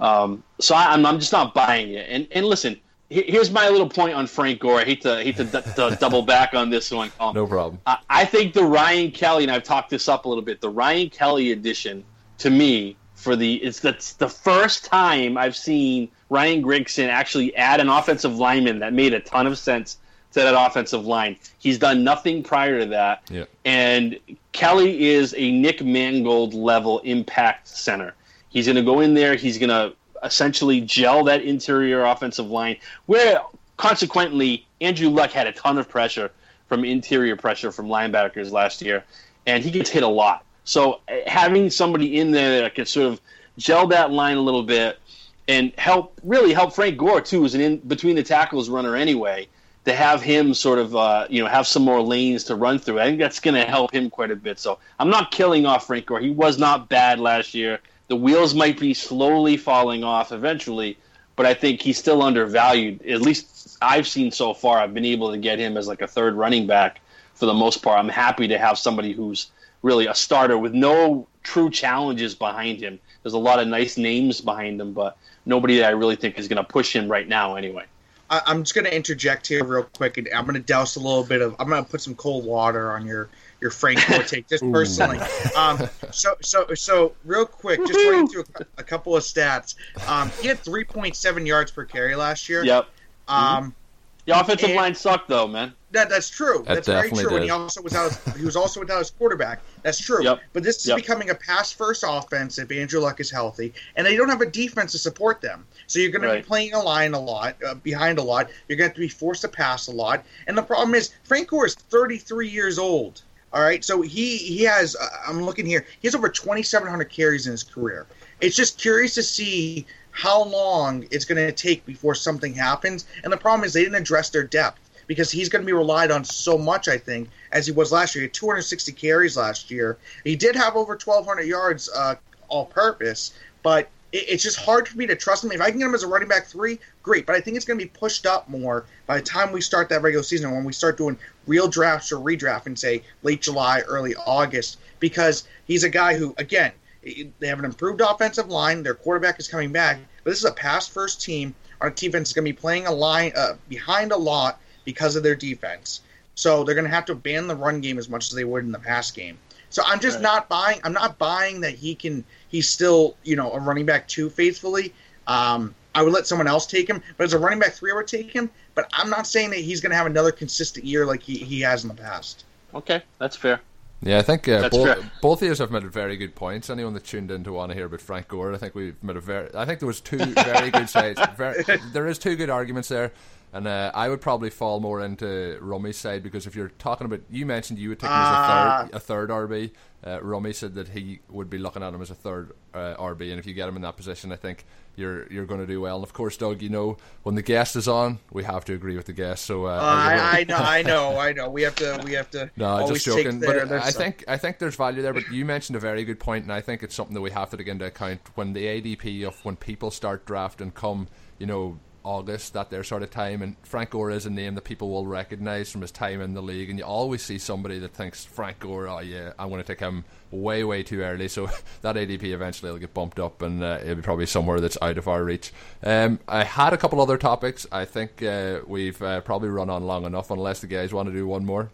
Um, so I, am I'm, I'm just not buying it. And and listen, here's my little point on Frank Gore. I hate to hate to, d- to double back on this one. Um, no problem. I, I, think the Ryan Kelly, and I've talked this up a little bit. The Ryan Kelly edition to me for the it's that's the first time I've seen Ryan Grigson actually add an offensive lineman that made a ton of sense to that offensive line. He's done nothing prior to that. Yeah. And Kelly is a Nick Mangold level impact center. He's going to go in there. He's going to essentially gel that interior offensive line, where consequently Andrew Luck had a ton of pressure from interior pressure from linebackers last year, and he gets hit a lot. So uh, having somebody in there that can sort of gel that line a little bit and help really help Frank Gore too as an in between the tackles runner anyway to have him sort of uh, you know have some more lanes to run through. I think that's going to help him quite a bit. So I'm not killing off Frank Gore. He was not bad last year the wheels might be slowly falling off eventually, but I think he's still undervalued. At least I've seen so far. I've been able to get him as like a third running back for the most part. I'm happy to have somebody who's really a starter with no true challenges behind him. There's a lot of nice names behind him, but nobody that I really think is going to push him right now anyway. I'm just going to interject here real quick, and I'm going to douse a little bit of. I'm going to put some cold water on your your Frank Gore take, just personally. Um, so, so, so, real quick, just running through a, a couple of stats. Um, he had 3.7 yards per carry last year. Yep. Um, the offensive and, line sucked, though, man. That, that's true. That that's very true. Did. And he also was out. He was also without his quarterback. That's true. Yep. But this is yep. becoming a pass-first offense if Andrew Luck is healthy, and they don't have a defense to support them. So you're going right. to be playing a line a lot, uh, behind a lot. You're going to have to be forced to pass a lot. And the problem is, Frank Gore is 33 years old. All right, so he he has. Uh, I'm looking here. He has over 2,700 carries in his career. It's just curious to see how long it's going to take before something happens. And the problem is they didn't address their depth because he's going to be relied on so much. I think as he was last year. He had 260 carries last year. He did have over 1,200 yards uh, all purpose, but it's just hard for me to trust him. If I can get him as a running back three, great. But I think it's going to be pushed up more by the time we start that regular season, when we start doing real drafts or redraft in say late July, early August, because he's a guy who, again, they have an improved offensive line. Their quarterback is coming back, but this is a pass first team. Our defense is going to be playing a line uh, behind a lot because of their defense. So they're going to have to ban the run game as much as they would in the pass game. So I'm just right. not buying. I'm not buying that he can. He's still, you know, a running back two faithfully. Um, I would let someone else take him, but as a running back three, I would take him. But I'm not saying that he's going to have another consistent year like he, he has in the past. Okay, that's fair. Yeah, I think uh, both, both of you have made very good points. Anyone that tuned in to want to hear about Frank Gore, I think we've made a very. I think there was two very good sides. Very, there is two good arguments there. And uh, I would probably fall more into Rummy's side because if you're talking about, you mentioned you would take him as a third, ah. a third RB. Uh, Rummy said that he would be looking at him as a third uh, RB, and if you get him in that position, I think you're you're going to do well. And of course, Doug, you know when the guest is on, we have to agree with the guest. So uh, I, I, know, I know, I know. We have to, we have to. no, just joking. Their, but I think I think there's value there. But you mentioned a very good point, and I think it's something that we have to take into account when the ADP of when people start drafting come, you know August, that their sort of time. And Frank Gore is a name that people will recognise from his time in the league. And you always see somebody that thinks Frank Gore, oh yeah, I'm going to take him way, way too early. So that ADP eventually will get bumped up and uh, it'll be probably somewhere that's out of our reach. Um, I had a couple other topics. I think uh, we've uh, probably run on long enough, unless the guys want to do one more.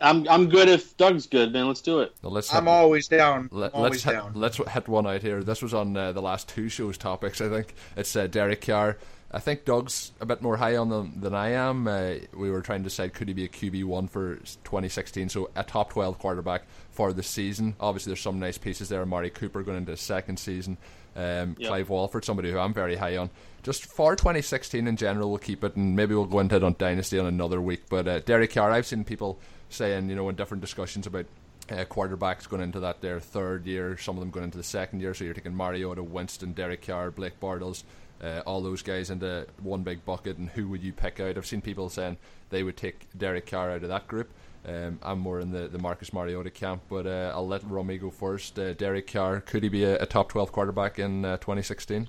I'm I'm good if Doug's good, man. Let's do it. Well, let's I'm always down. Let, always let's hit, down. let's hit one out here. This was on uh, the last two shows topics. I think it's uh, Derek Carr. I think Doug's a bit more high on them than I am. Uh, we were trying to decide could he be a QB one for 2016, so a top 12 quarterback for the season. Obviously, there's some nice pieces there. Amari Cooper going into his second season. Um, Yep. Clive Walford, somebody who I'm very high on. Just for 2016 in general, we'll keep it, and maybe we'll go into it on Dynasty on another week. But uh, Derek Carr, I've seen people saying, you know, in different discussions about uh, quarterbacks going into that their third year, some of them going into the second year. So you're taking Mariota, Winston, Derek Carr, Blake Bortles, uh, all those guys into one big bucket, and who would you pick out? I've seen people saying they would take Derek Carr out of that group. Um, I'm more in the, the Marcus Mariota camp, but uh, I'll let Romy go first. Uh, Derek Carr, could he be a, a top 12 quarterback in uh, 2016?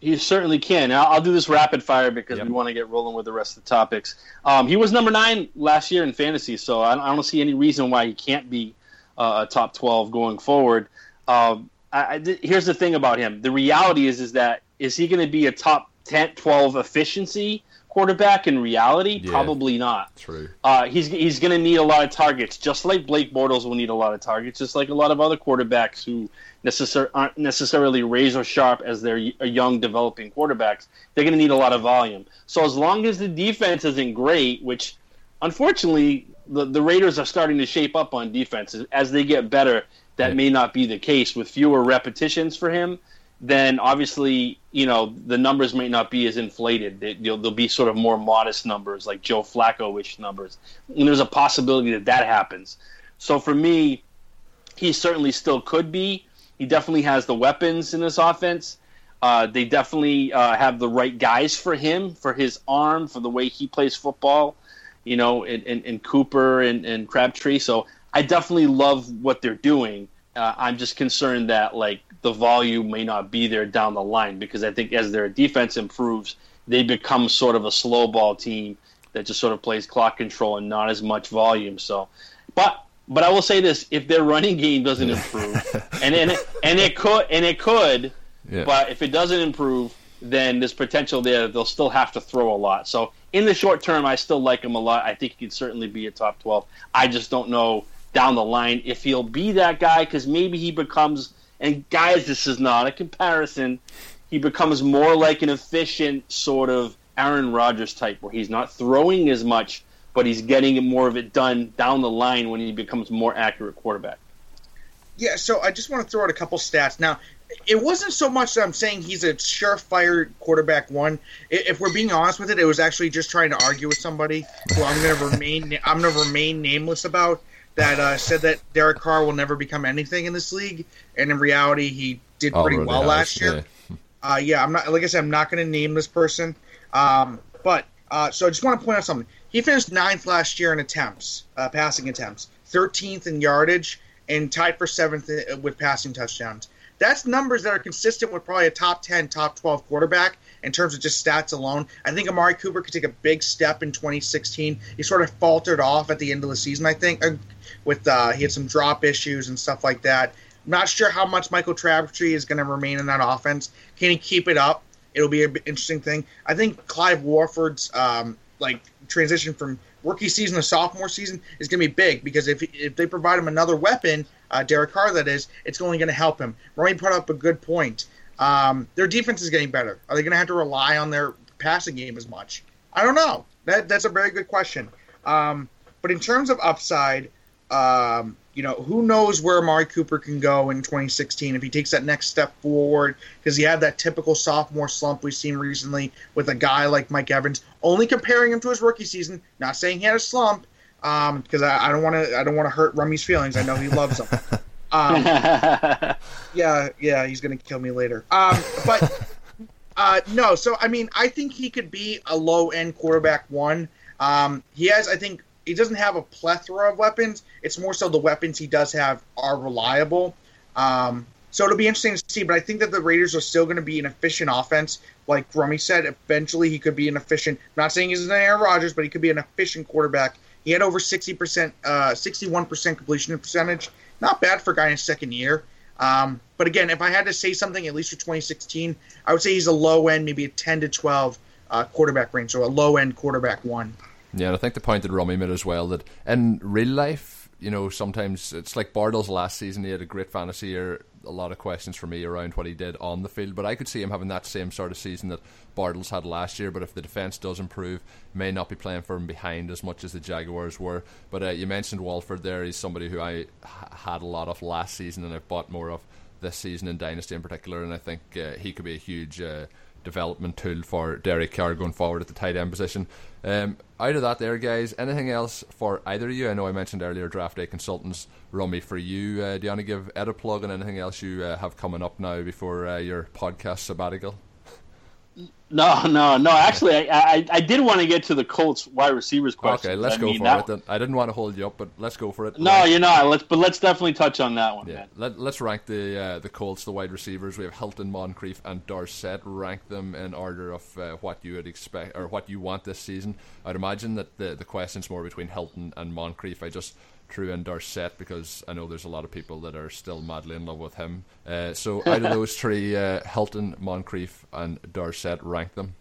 You certainly can. I'll, I'll do this rapid fire because Yep. we want to get rolling with the rest of the topics. Um, he was number nine last year in fantasy, so I, I don't see any reason why he can't be uh, a top twelve going forward. Um, I, I here's the thing about him: the reality is, is that is he going to be a top 10, 12 efficiency quarterback? In reality, Yeah. probably not. True. Uh, he's he's going to need a lot of targets, just like Blake Bortles will need a lot of targets, just like a lot of other quarterbacks who necessar- aren't necessarily razor sharp as they're young developing quarterbacks. They're going to need a lot of volume. So as long as the defense isn't great, which unfortunately the the Raiders are starting to shape up on defense as they get better. That Yeah. may not be the case with fewer repetitions for him. Then obviously, you know, the numbers may not be as inflated. They, they'll, they'll be sort of more modest numbers, like Joe Flacco-ish numbers. And there's a possibility that that happens. So for me, he certainly still could be. He definitely has the weapons in this offense. Uh, they definitely uh, have the right guys for him, for his arm, for the way he plays football, you know, in, in, in Cooper and, and Crabtree. So I definitely love what they're doing. Uh, I'm just concerned that like the volume may not be there down the line because I think as their defense improves, they become sort of a slow ball team that just sort of plays clock control and not as much volume. So, but but I will say this: if their running game doesn't improve, and and it, and it could and it could, Yeah. but if it doesn't improve, then there's potential there. that They'll still have to throw a lot. So in the short term, I still like him a lot. I think he could certainly be a top twelve. I just don't know down the line if he'll be that guy because maybe he becomes. And guys, this is not a comparison. He becomes more like an efficient sort of Aaron Rodgers type, where he's not throwing as much, but he's getting more of it done down the line when he becomes more accurate quarterback. Yeah, so I just want to throw out a couple stats. Now, it wasn't so much that I'm saying he's a surefire quarterback one. If we're being honest with it, it was actually just trying to argue with somebody who I'm going to remain I'm going to remain nameless about that uh, said that Derek Carr will never become anything in this league, and in reality, he did pretty Already well has, last year. yeah. Uh, yeah, I'm not like I said, I'm not going to name this person. Um, but uh, so I just want to point out something. He finished ninth last year in attempts, uh, passing attempts, 13th in yardage, and tied for seventh uh, with passing touchdowns. That's numbers that are consistent with probably a top 10, top 12 quarterback in terms of just stats alone. I think Amari Cooper could take a big step in 2016. He sort of faltered off at the end of the season, I think, uh, with uh, he had some drop issues and stuff like that. I'm not sure how much Michael Crabtree is going to remain in that offense. Can he keep it up? It'll be an interesting thing. I think Clive Walford's um, like transition from rookie season to sophomore season is going to be big because if if they provide him another weapon, uh, Derek Carr that is, it's only going to help him. Rory put up a good point. Um, their defense is getting better. Are they going to have to rely on their passing game as much? I don't know. That that's a very good question. Um, but in terms of upside, um, you know, who knows where Amari Cooper can go in 2016 if he takes that next step forward? Because he had that typical sophomore slump we've seen recently with a guy like Mike Evans. Only comparing him to his rookie season. Not saying he had a slump, because I, I don't want to. I don't want to hurt Rummy's feelings. I know he loves him. Um, yeah, yeah, he's gonna kill me later. Um, but uh, no, so I mean, I think he could be a low end quarterback one. Um, he has, I think, he doesn't have a plethora of weapons. It's more so the weapons he does have are reliable. Um, so it'll be interesting to see. But I think that the Raiders are still going to be an efficient offense. Like Rummy said, eventually he could be an efficient. Not saying he's an Aaron Rodgers, but he could be an efficient quarterback. He had over sixty percent, uh, sixty-one percent completion percentage. Not bad for a guy in his second year. Um, but again, if I had to say something, at least for 2016, I would say he's a low end, maybe a 10 to 12 uh, quarterback range, so a low end quarterback one. Yeah, and I think the point that Rummy made as well that in real life, you know, sometimes it's like Bortles' last season. He had a great fantasy year. A lot of questions for me around what he did on the field, but I could see him having that same sort of season that Bortles had last year. But if the defense does improve, may not be playing from behind as much as the Jaguars were. But uh, you mentioned Walford there. He's somebody who I had a lot of last season, and I've bought more of this season in Dynasty in particular. And I think uh, he could be a huge. Uh, development tool for Derek Carr going forward at the tight end position. Um, out of that, there, guys, anything else for either of you? I know I mentioned earlier draft day consultants. Rummy, for you, uh, do you want to give Ed a plug and anything else you uh, have coming up now before uh, your podcast sabbatical? No, no, no. Actually, I, I, I did want to get to the Colts wide receivers question. Okay, let's I go mean, for that, it. Then. I didn't want to hold you up, but let's go for it. No, Right. you're not. Let's but let's definitely touch on that one. Yeah, man. Let, let's rank the uh, the Colts, the wide receivers. We have Hilton, Moncrief, and Dorsett. Rank them in order of uh, what you would expect or what you want this season. I'd imagine that the the question's more between Hilton and Moncrief. I just threw in Dorsett because I know there's a lot of people that are still madly in love with him. Uh, so out of those three, uh, Hilton, Moncrief, and Dorsett, rank them.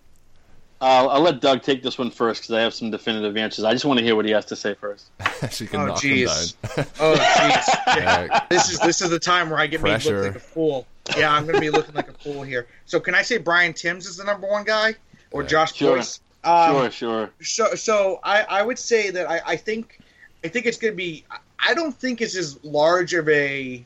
Uh, I'll let Doug take this one first because I have some definitive answers. I just want to hear what he has to say first. so you can Oh, knock jeez. them down. Oh jeez. Uh, this is this is the time where I get made to look like a fool. Yeah, I'm gonna be looking like a fool here. So can I say Brian Tyms is the number one guy or Yeah. Josh Sure. Boyce? Um, sure, sure. So so I, I would say that I, I think I think it's gonna be I don't think it's as large of a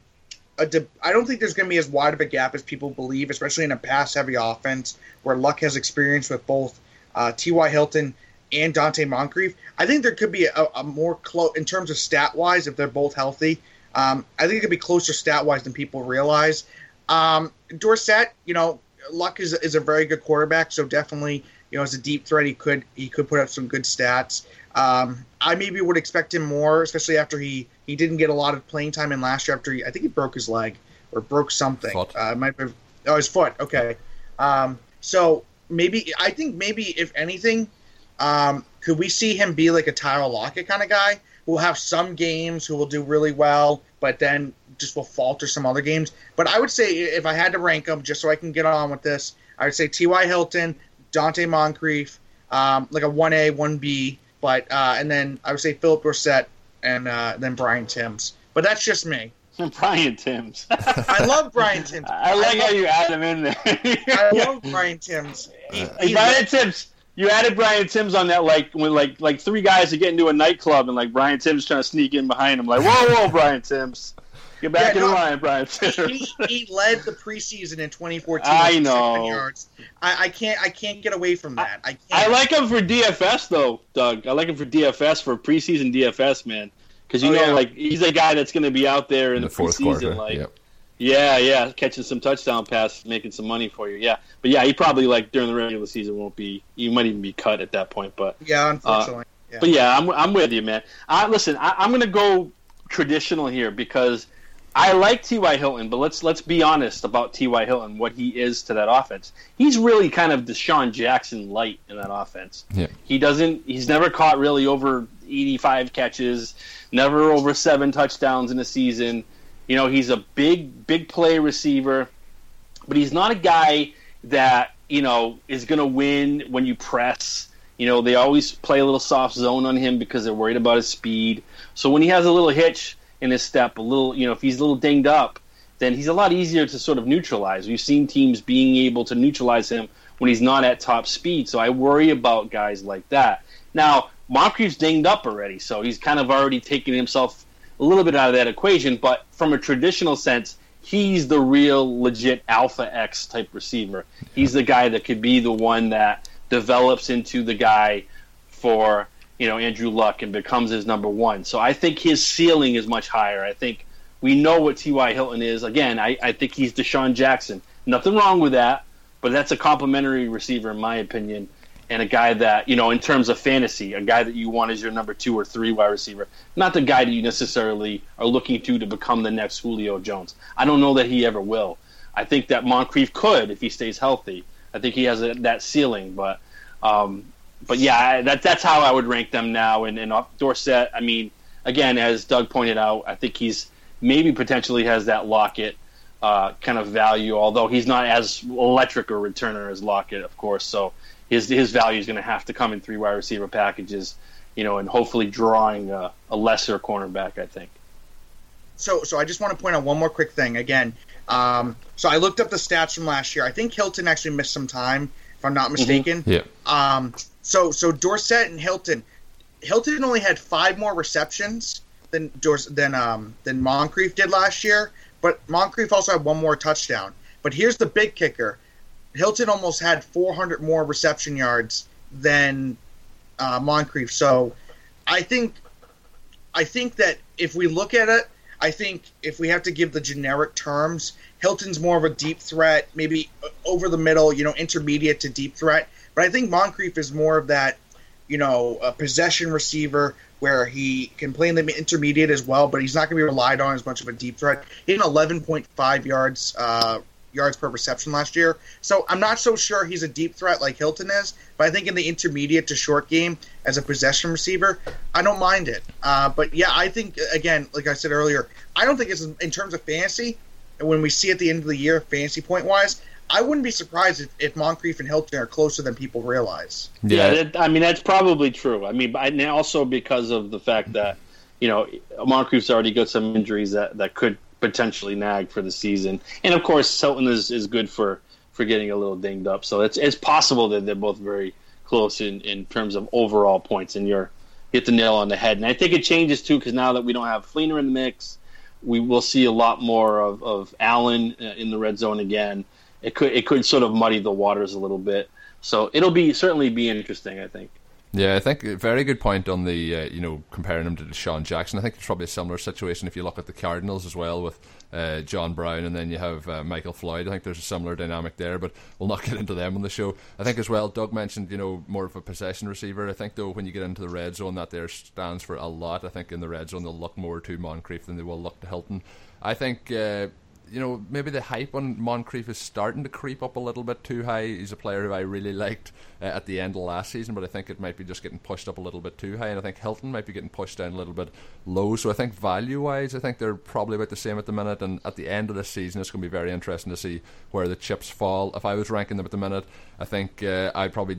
a de- I don't think there's gonna be as wide of a gap as people believe, especially in a pass heavy offense where Luck has experience with both uh, T.Y. Hilton and Donte Moncrief. I think there could be a, a more close in terms of stat wise if they're both healthy. Um, I think it could be closer stat wise than people realize. Um, Dorsett, you know, Luck is is a very good quarterback, so definitely, you know, as a deep threat, he could he could put up some good stats. Um, I maybe would expect him more, especially after he he didn't get a lot of playing time in last year. After he, I think he broke his leg or broke something. Foot. Uh, might be oh his foot. Okay, um, so maybe I think maybe if anything, um, could we see him be like a Tyler Lockett kind of guy who will have some games who will do really well, but then just will falter some other games. But I would say if I had to rank them, just so I can get on with this, I would say T.Y. Hilton, Donte Moncrief, um, like a one A, one B, but uh, and then I would say Phillip Dorsett and uh, then Brian Tyms. But that's just me. Brian Tyms. I love Brian Tyms. I like love, how you add him in there. I love Brian Tyms. He, Hey, Brian Tyms. You added Brian Tyms on that like when like like three guys are getting to a nightclub and like Brian Tyms trying to sneak in behind him like whoa whoa Brian Tyms get back Yeah, in no, line Brian he, he led the preseason in 2014. I know. Yards. I, I can't. I can't get away from that. I can't. I like him for DFS though, Doug. I like him for DFS for preseason DFS man because you Oh, know yeah. like he's a guy that's going to be out there in, in the, the fourth preseason quarter. like Yep. yeah yeah catching some touchdown passes making some money for you yeah but yeah he probably like during the regular season won't be you might even be cut at that point but Yeah, uh, unfortunately. yeah. But yeah, I'm, I'm with you, man. I, listen, I, I'm going to go traditional here because I like T.Y. Hilton, but let's let's be honest about T.Y. Hilton, what he is to that offense. He's really kind of DeSean Jackson light in that offense. Yeah. He doesn't. He's never caught really over 85 catches, never over seven touchdowns in a season. You know, he's a big big play receiver, but he's not a guy that you know is going to win when you press. You know, they always play a little soft zone on him because they're worried about his speed. So when he has a little hitch in his step, a little, you know, if he's a little dinged up, then he's a lot easier to sort of neutralize. We've seen teams being able to neutralize him when he's not at top speed. So I worry about guys like that. Now, Moncrief's dinged up already, so he's kind of already taken himself a little bit out of that equation. But from a traditional sense, he's the real legit alpha X type receiver. He's the guy that could be the one that develops into the guy for you know Andrew Luck and becomes his number one. So I think his ceiling is much higher. I think we know what T.Y. Hilton is. Again, I, I think he's DeSean Jackson. Nothing wrong with that, but that's a complimentary receiver in my opinion, and a guy that you know in terms of fantasy, a guy that you want as your number two or three wide receiver, not the guy that you necessarily are looking to to become the next Julio Jones. I don't know that he ever will. I think that Moncrief could if he stays healthy. I think he has a, that ceiling, but um, but yeah, that that's how I would rank them now. And, and off Dorsett, I mean, again, as Doug pointed out, I think he's maybe potentially has that Lockett uh, kind of value, although he's not as electric a returner as Lockett, of course. So his his value is going to have to come in three wide receiver packages, you know, and hopefully drawing a, a lesser cornerback. I think. So, so I just want to point out one more quick thing. Again, um, so I looked up the stats from last year. I think Hilton actually missed some time, if I'm not Mm-hmm. mistaken. Yeah. Um, so, so Dorsett and Hilton, Hilton only had five more receptions than Dors- than um, than Moncrief did last year, but Moncrief also had one more touchdown. But here's the big kicker: Hilton almost had 400 more reception yards than uh, Moncrief. So, I think, I think that if we look at it, I think if we have to give the generic terms, Hilton's more of a deep threat, maybe over the middle, you know, intermediate to deep threat. But I think Moncrief is more of that, you know, a possession receiver where he can play in the intermediate as well, but he's not going to be relied on as much of a deep threat. He had 11.5 yards uh, yards per reception last year, so I'm not so sure he's a deep threat like Hilton is. But I think in the intermediate to short game as a possession receiver, I don't mind it. Uh, but yeah, I think again, like I said earlier, I don't think it's in terms of fantasy. And when we see at the end of the year, fantasy point wise, I wouldn't be surprised if, if Moncrief and Hilton are closer than people realize. Yeah, that, I mean that's probably true. I mean, and also because of the fact that you know Moncrief's already got some injuries that, that could potentially nag for the season, and of course Hilton is, is good for, for getting a little dinged up. So it's it's possible that they're both very close in, in terms of overall points, and you're hit the nail on the head. And I think it changes too because now that we don't have Fleener in the mix, we will see a lot more of, of Allen uh, in the red zone again. It could it could sort of muddy the waters a little bit. So it'll be certainly be interesting. I think. Yeah, I think a very good point on the uh, you know comparing him to DeSean Jackson. I think it's probably a similar situation if you look at the Cardinals as well with uh, John Brown and then you have uh, Michael Floyd. I think there's a similar dynamic there, but we'll not get into them on the show. I think as well, Doug mentioned you know more of a possession receiver. I think though when you get into the red zone, that there stands for a lot. I think in the red zone they'll look more to Moncrief than they will look to Hilton. I think. You know, maybe the hype on Moncrief is starting to creep up a little bit too high. He's a player who I really liked uh, at the end of last season, but I think it might be just getting pushed up a little bit too high. And I think Hilton might be getting pushed down a little bit low. So I think value wise, I think they're probably about the same at the minute. And at the end of this season, it's going to be very interesting to see where the chips fall. If I was ranking them at the minute, I think uh, I'd probably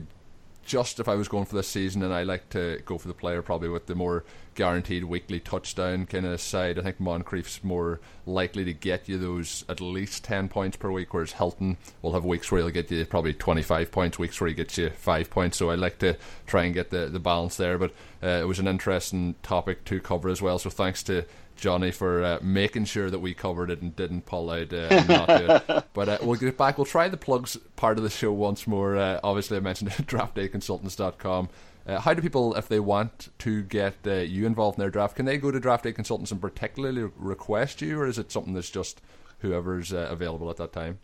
just if I was going for this season, and I like to go for the player probably with the more guaranteed weekly touchdown kind of side. I think Moncrief's more likely to get you those at least 10 points per week, whereas Hilton will have weeks where he'll get you probably 25 points, weeks where he gets you 5 points. So I like to try and get the, the balance there. But uh, it was an interesting topic to cover as well. So thanks to Johnny for uh, making sure that we covered it and didn't pull out uh, and not do it. But uh, we'll get back. We'll try the plugs part of the show once more. Uh, obviously, I mentioned draftdayconsultants.com. Uh, how do people, if they want to get uh, you involved in their draft, can they go to Draft Day Consultants and particularly request you, or is it something that's just whoever's uh, available at that time?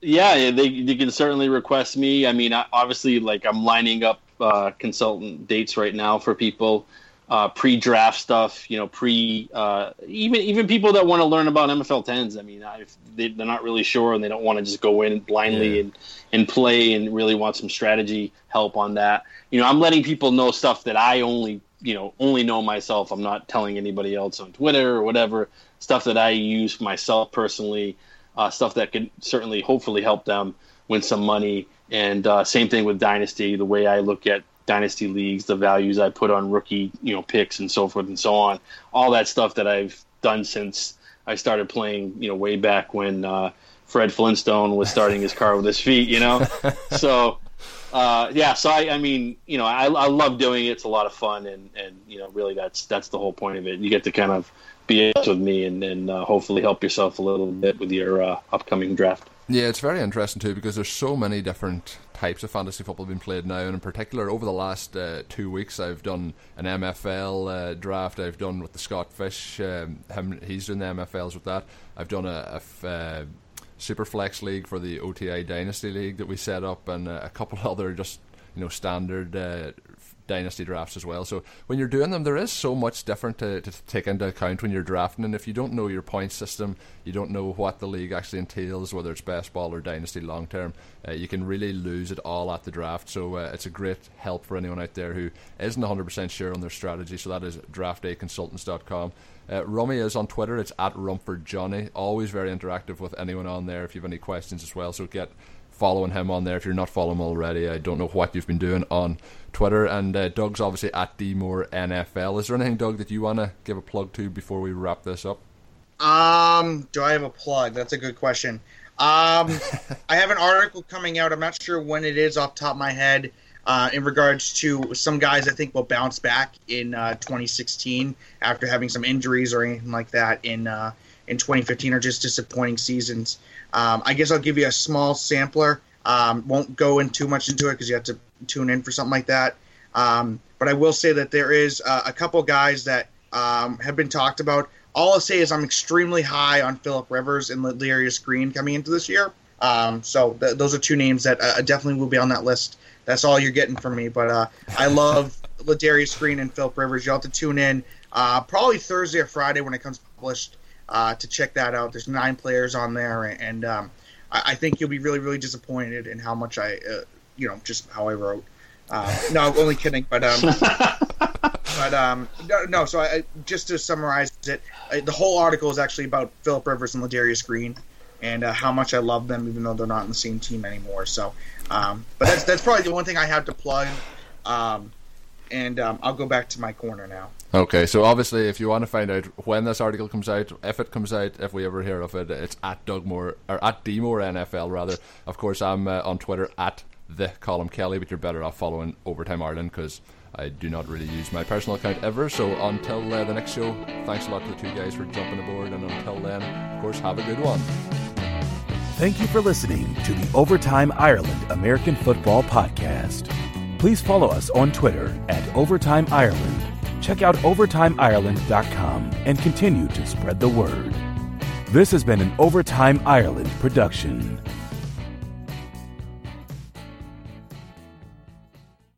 Yeah, they they can certainly request me. I mean, obviously, like I'm lining up uh, consultant dates right now for people, uh, pre-draft stuff. You know, pre uh, even even people that want to learn about MFL tens. I mean, I, they, they're not really sure and they don't want to just go in blindly Yeah. and and play and really want some strategy help on that. You know, I'm letting people know stuff that I only you know only know myself. I'm not telling anybody else on Twitter or whatever stuff that I use myself personally uh, stuff that could certainly, hopefully, help them win some money. And uh, same thing with Dynasty, the way I look at Dynasty leagues, the values I put on rookie, you know, picks and so forth and so on. All that stuff that I've done since I started playing, you know, way back when uh, Fred Flintstone was starting his car with his feet, you know. so, uh, yeah, so I, I mean, you know, I, I love doing it. It's a lot of fun, and and you know, really, that's that's the whole point of it. You get to kind of be with me and, and uh, hopefully help yourself a little bit with your uh, upcoming draft. Yeah, it's very interesting too because there's so many different types of fantasy football being played now, and in particular over the last uh, two weeks, I've done an MFL uh, draft. I've done with the Scott Fish. Um, him, he's doing the MFLs with that. I've done a, uh, Superflex league for the OTI Dynasty League that we set up, and a couple other just you know standard uh, dynasty drafts as well. So when you're doing them, there is so much different to, to take into account when you're drafting. And if you don't know your point system, you don't know what the league actually entails, whether it's best ball or dynasty long term, uh, you can really lose it all at the draft. So uh, it's a great help for anyone out there who isn't 100% sure on their strategy. So that is draftdayconsultants.com. Uh, Rummy is on Twitter. It's at Rumford Johnny. Always very interactive with anyone on there if you have any questions as well. So get following him on there if you're not following him already. I don't know what you've been doing on Twitter. And uh, Doug's obviously at DMore NFL. Is there anything, Doug, that you want to give a plug to before we wrap this up? Um, do I have a plug? That's a good question. Um, I have an article coming out. I'm not sure when it is off top of my head. Uh, in regards to some guys I think will bounce back in uh, 2016 after having some injuries or anything like that in in 2015 are just disappointing seasons. Um, I guess I'll give you a small sampler. Um, won't go in too much into it because you have to tune in for something like that. Um, but I will say that there is uh, a couple guys that um, have been talked about. All I'll say is I'm extremely high on Philip Rivers and Ladarius Green coming into this year. Um, so th- those are two names that uh, definitely will be on that list. That's all you're getting from me. But uh, I love Ladarius Green and Philip Rivers. You'll have to tune in uh, probably Thursday or Friday when it comes published uh, to check that out. There's nine players on there, and um, I, I, think you'll be really, really disappointed in how much I, uh, you know, just how I wrote. Uh, no, only kidding, but um, but um, no, no. So I, just to summarize it, I, the whole article is actually about Philip Rivers and Ladarius Green, and uh, how much I love them, even though they're not in the same team anymore. So, um, but that's that's probably the one thing I have to plug. Um, and um, I'll go back to my corner now. Okay, so obviously, if you want to find out when this article comes out, if it comes out, if we ever hear of it, it's at Doug Moore or at Dmore NFL rather. Of course, I'm uh, on Twitter at the Colm Kelly, but you're better off following Overtime Ireland because I do not really use my personal account ever. So until uh, the next show, thanks a lot to the two guys for jumping aboard, and until then, of course, have a good one. Thank you for listening to the Overtime Ireland American Football Podcast. Please follow us on Twitter at Overtime Ireland. Check out OvertimeIreland.com and continue to spread the word. This has been an Overtime Ireland production.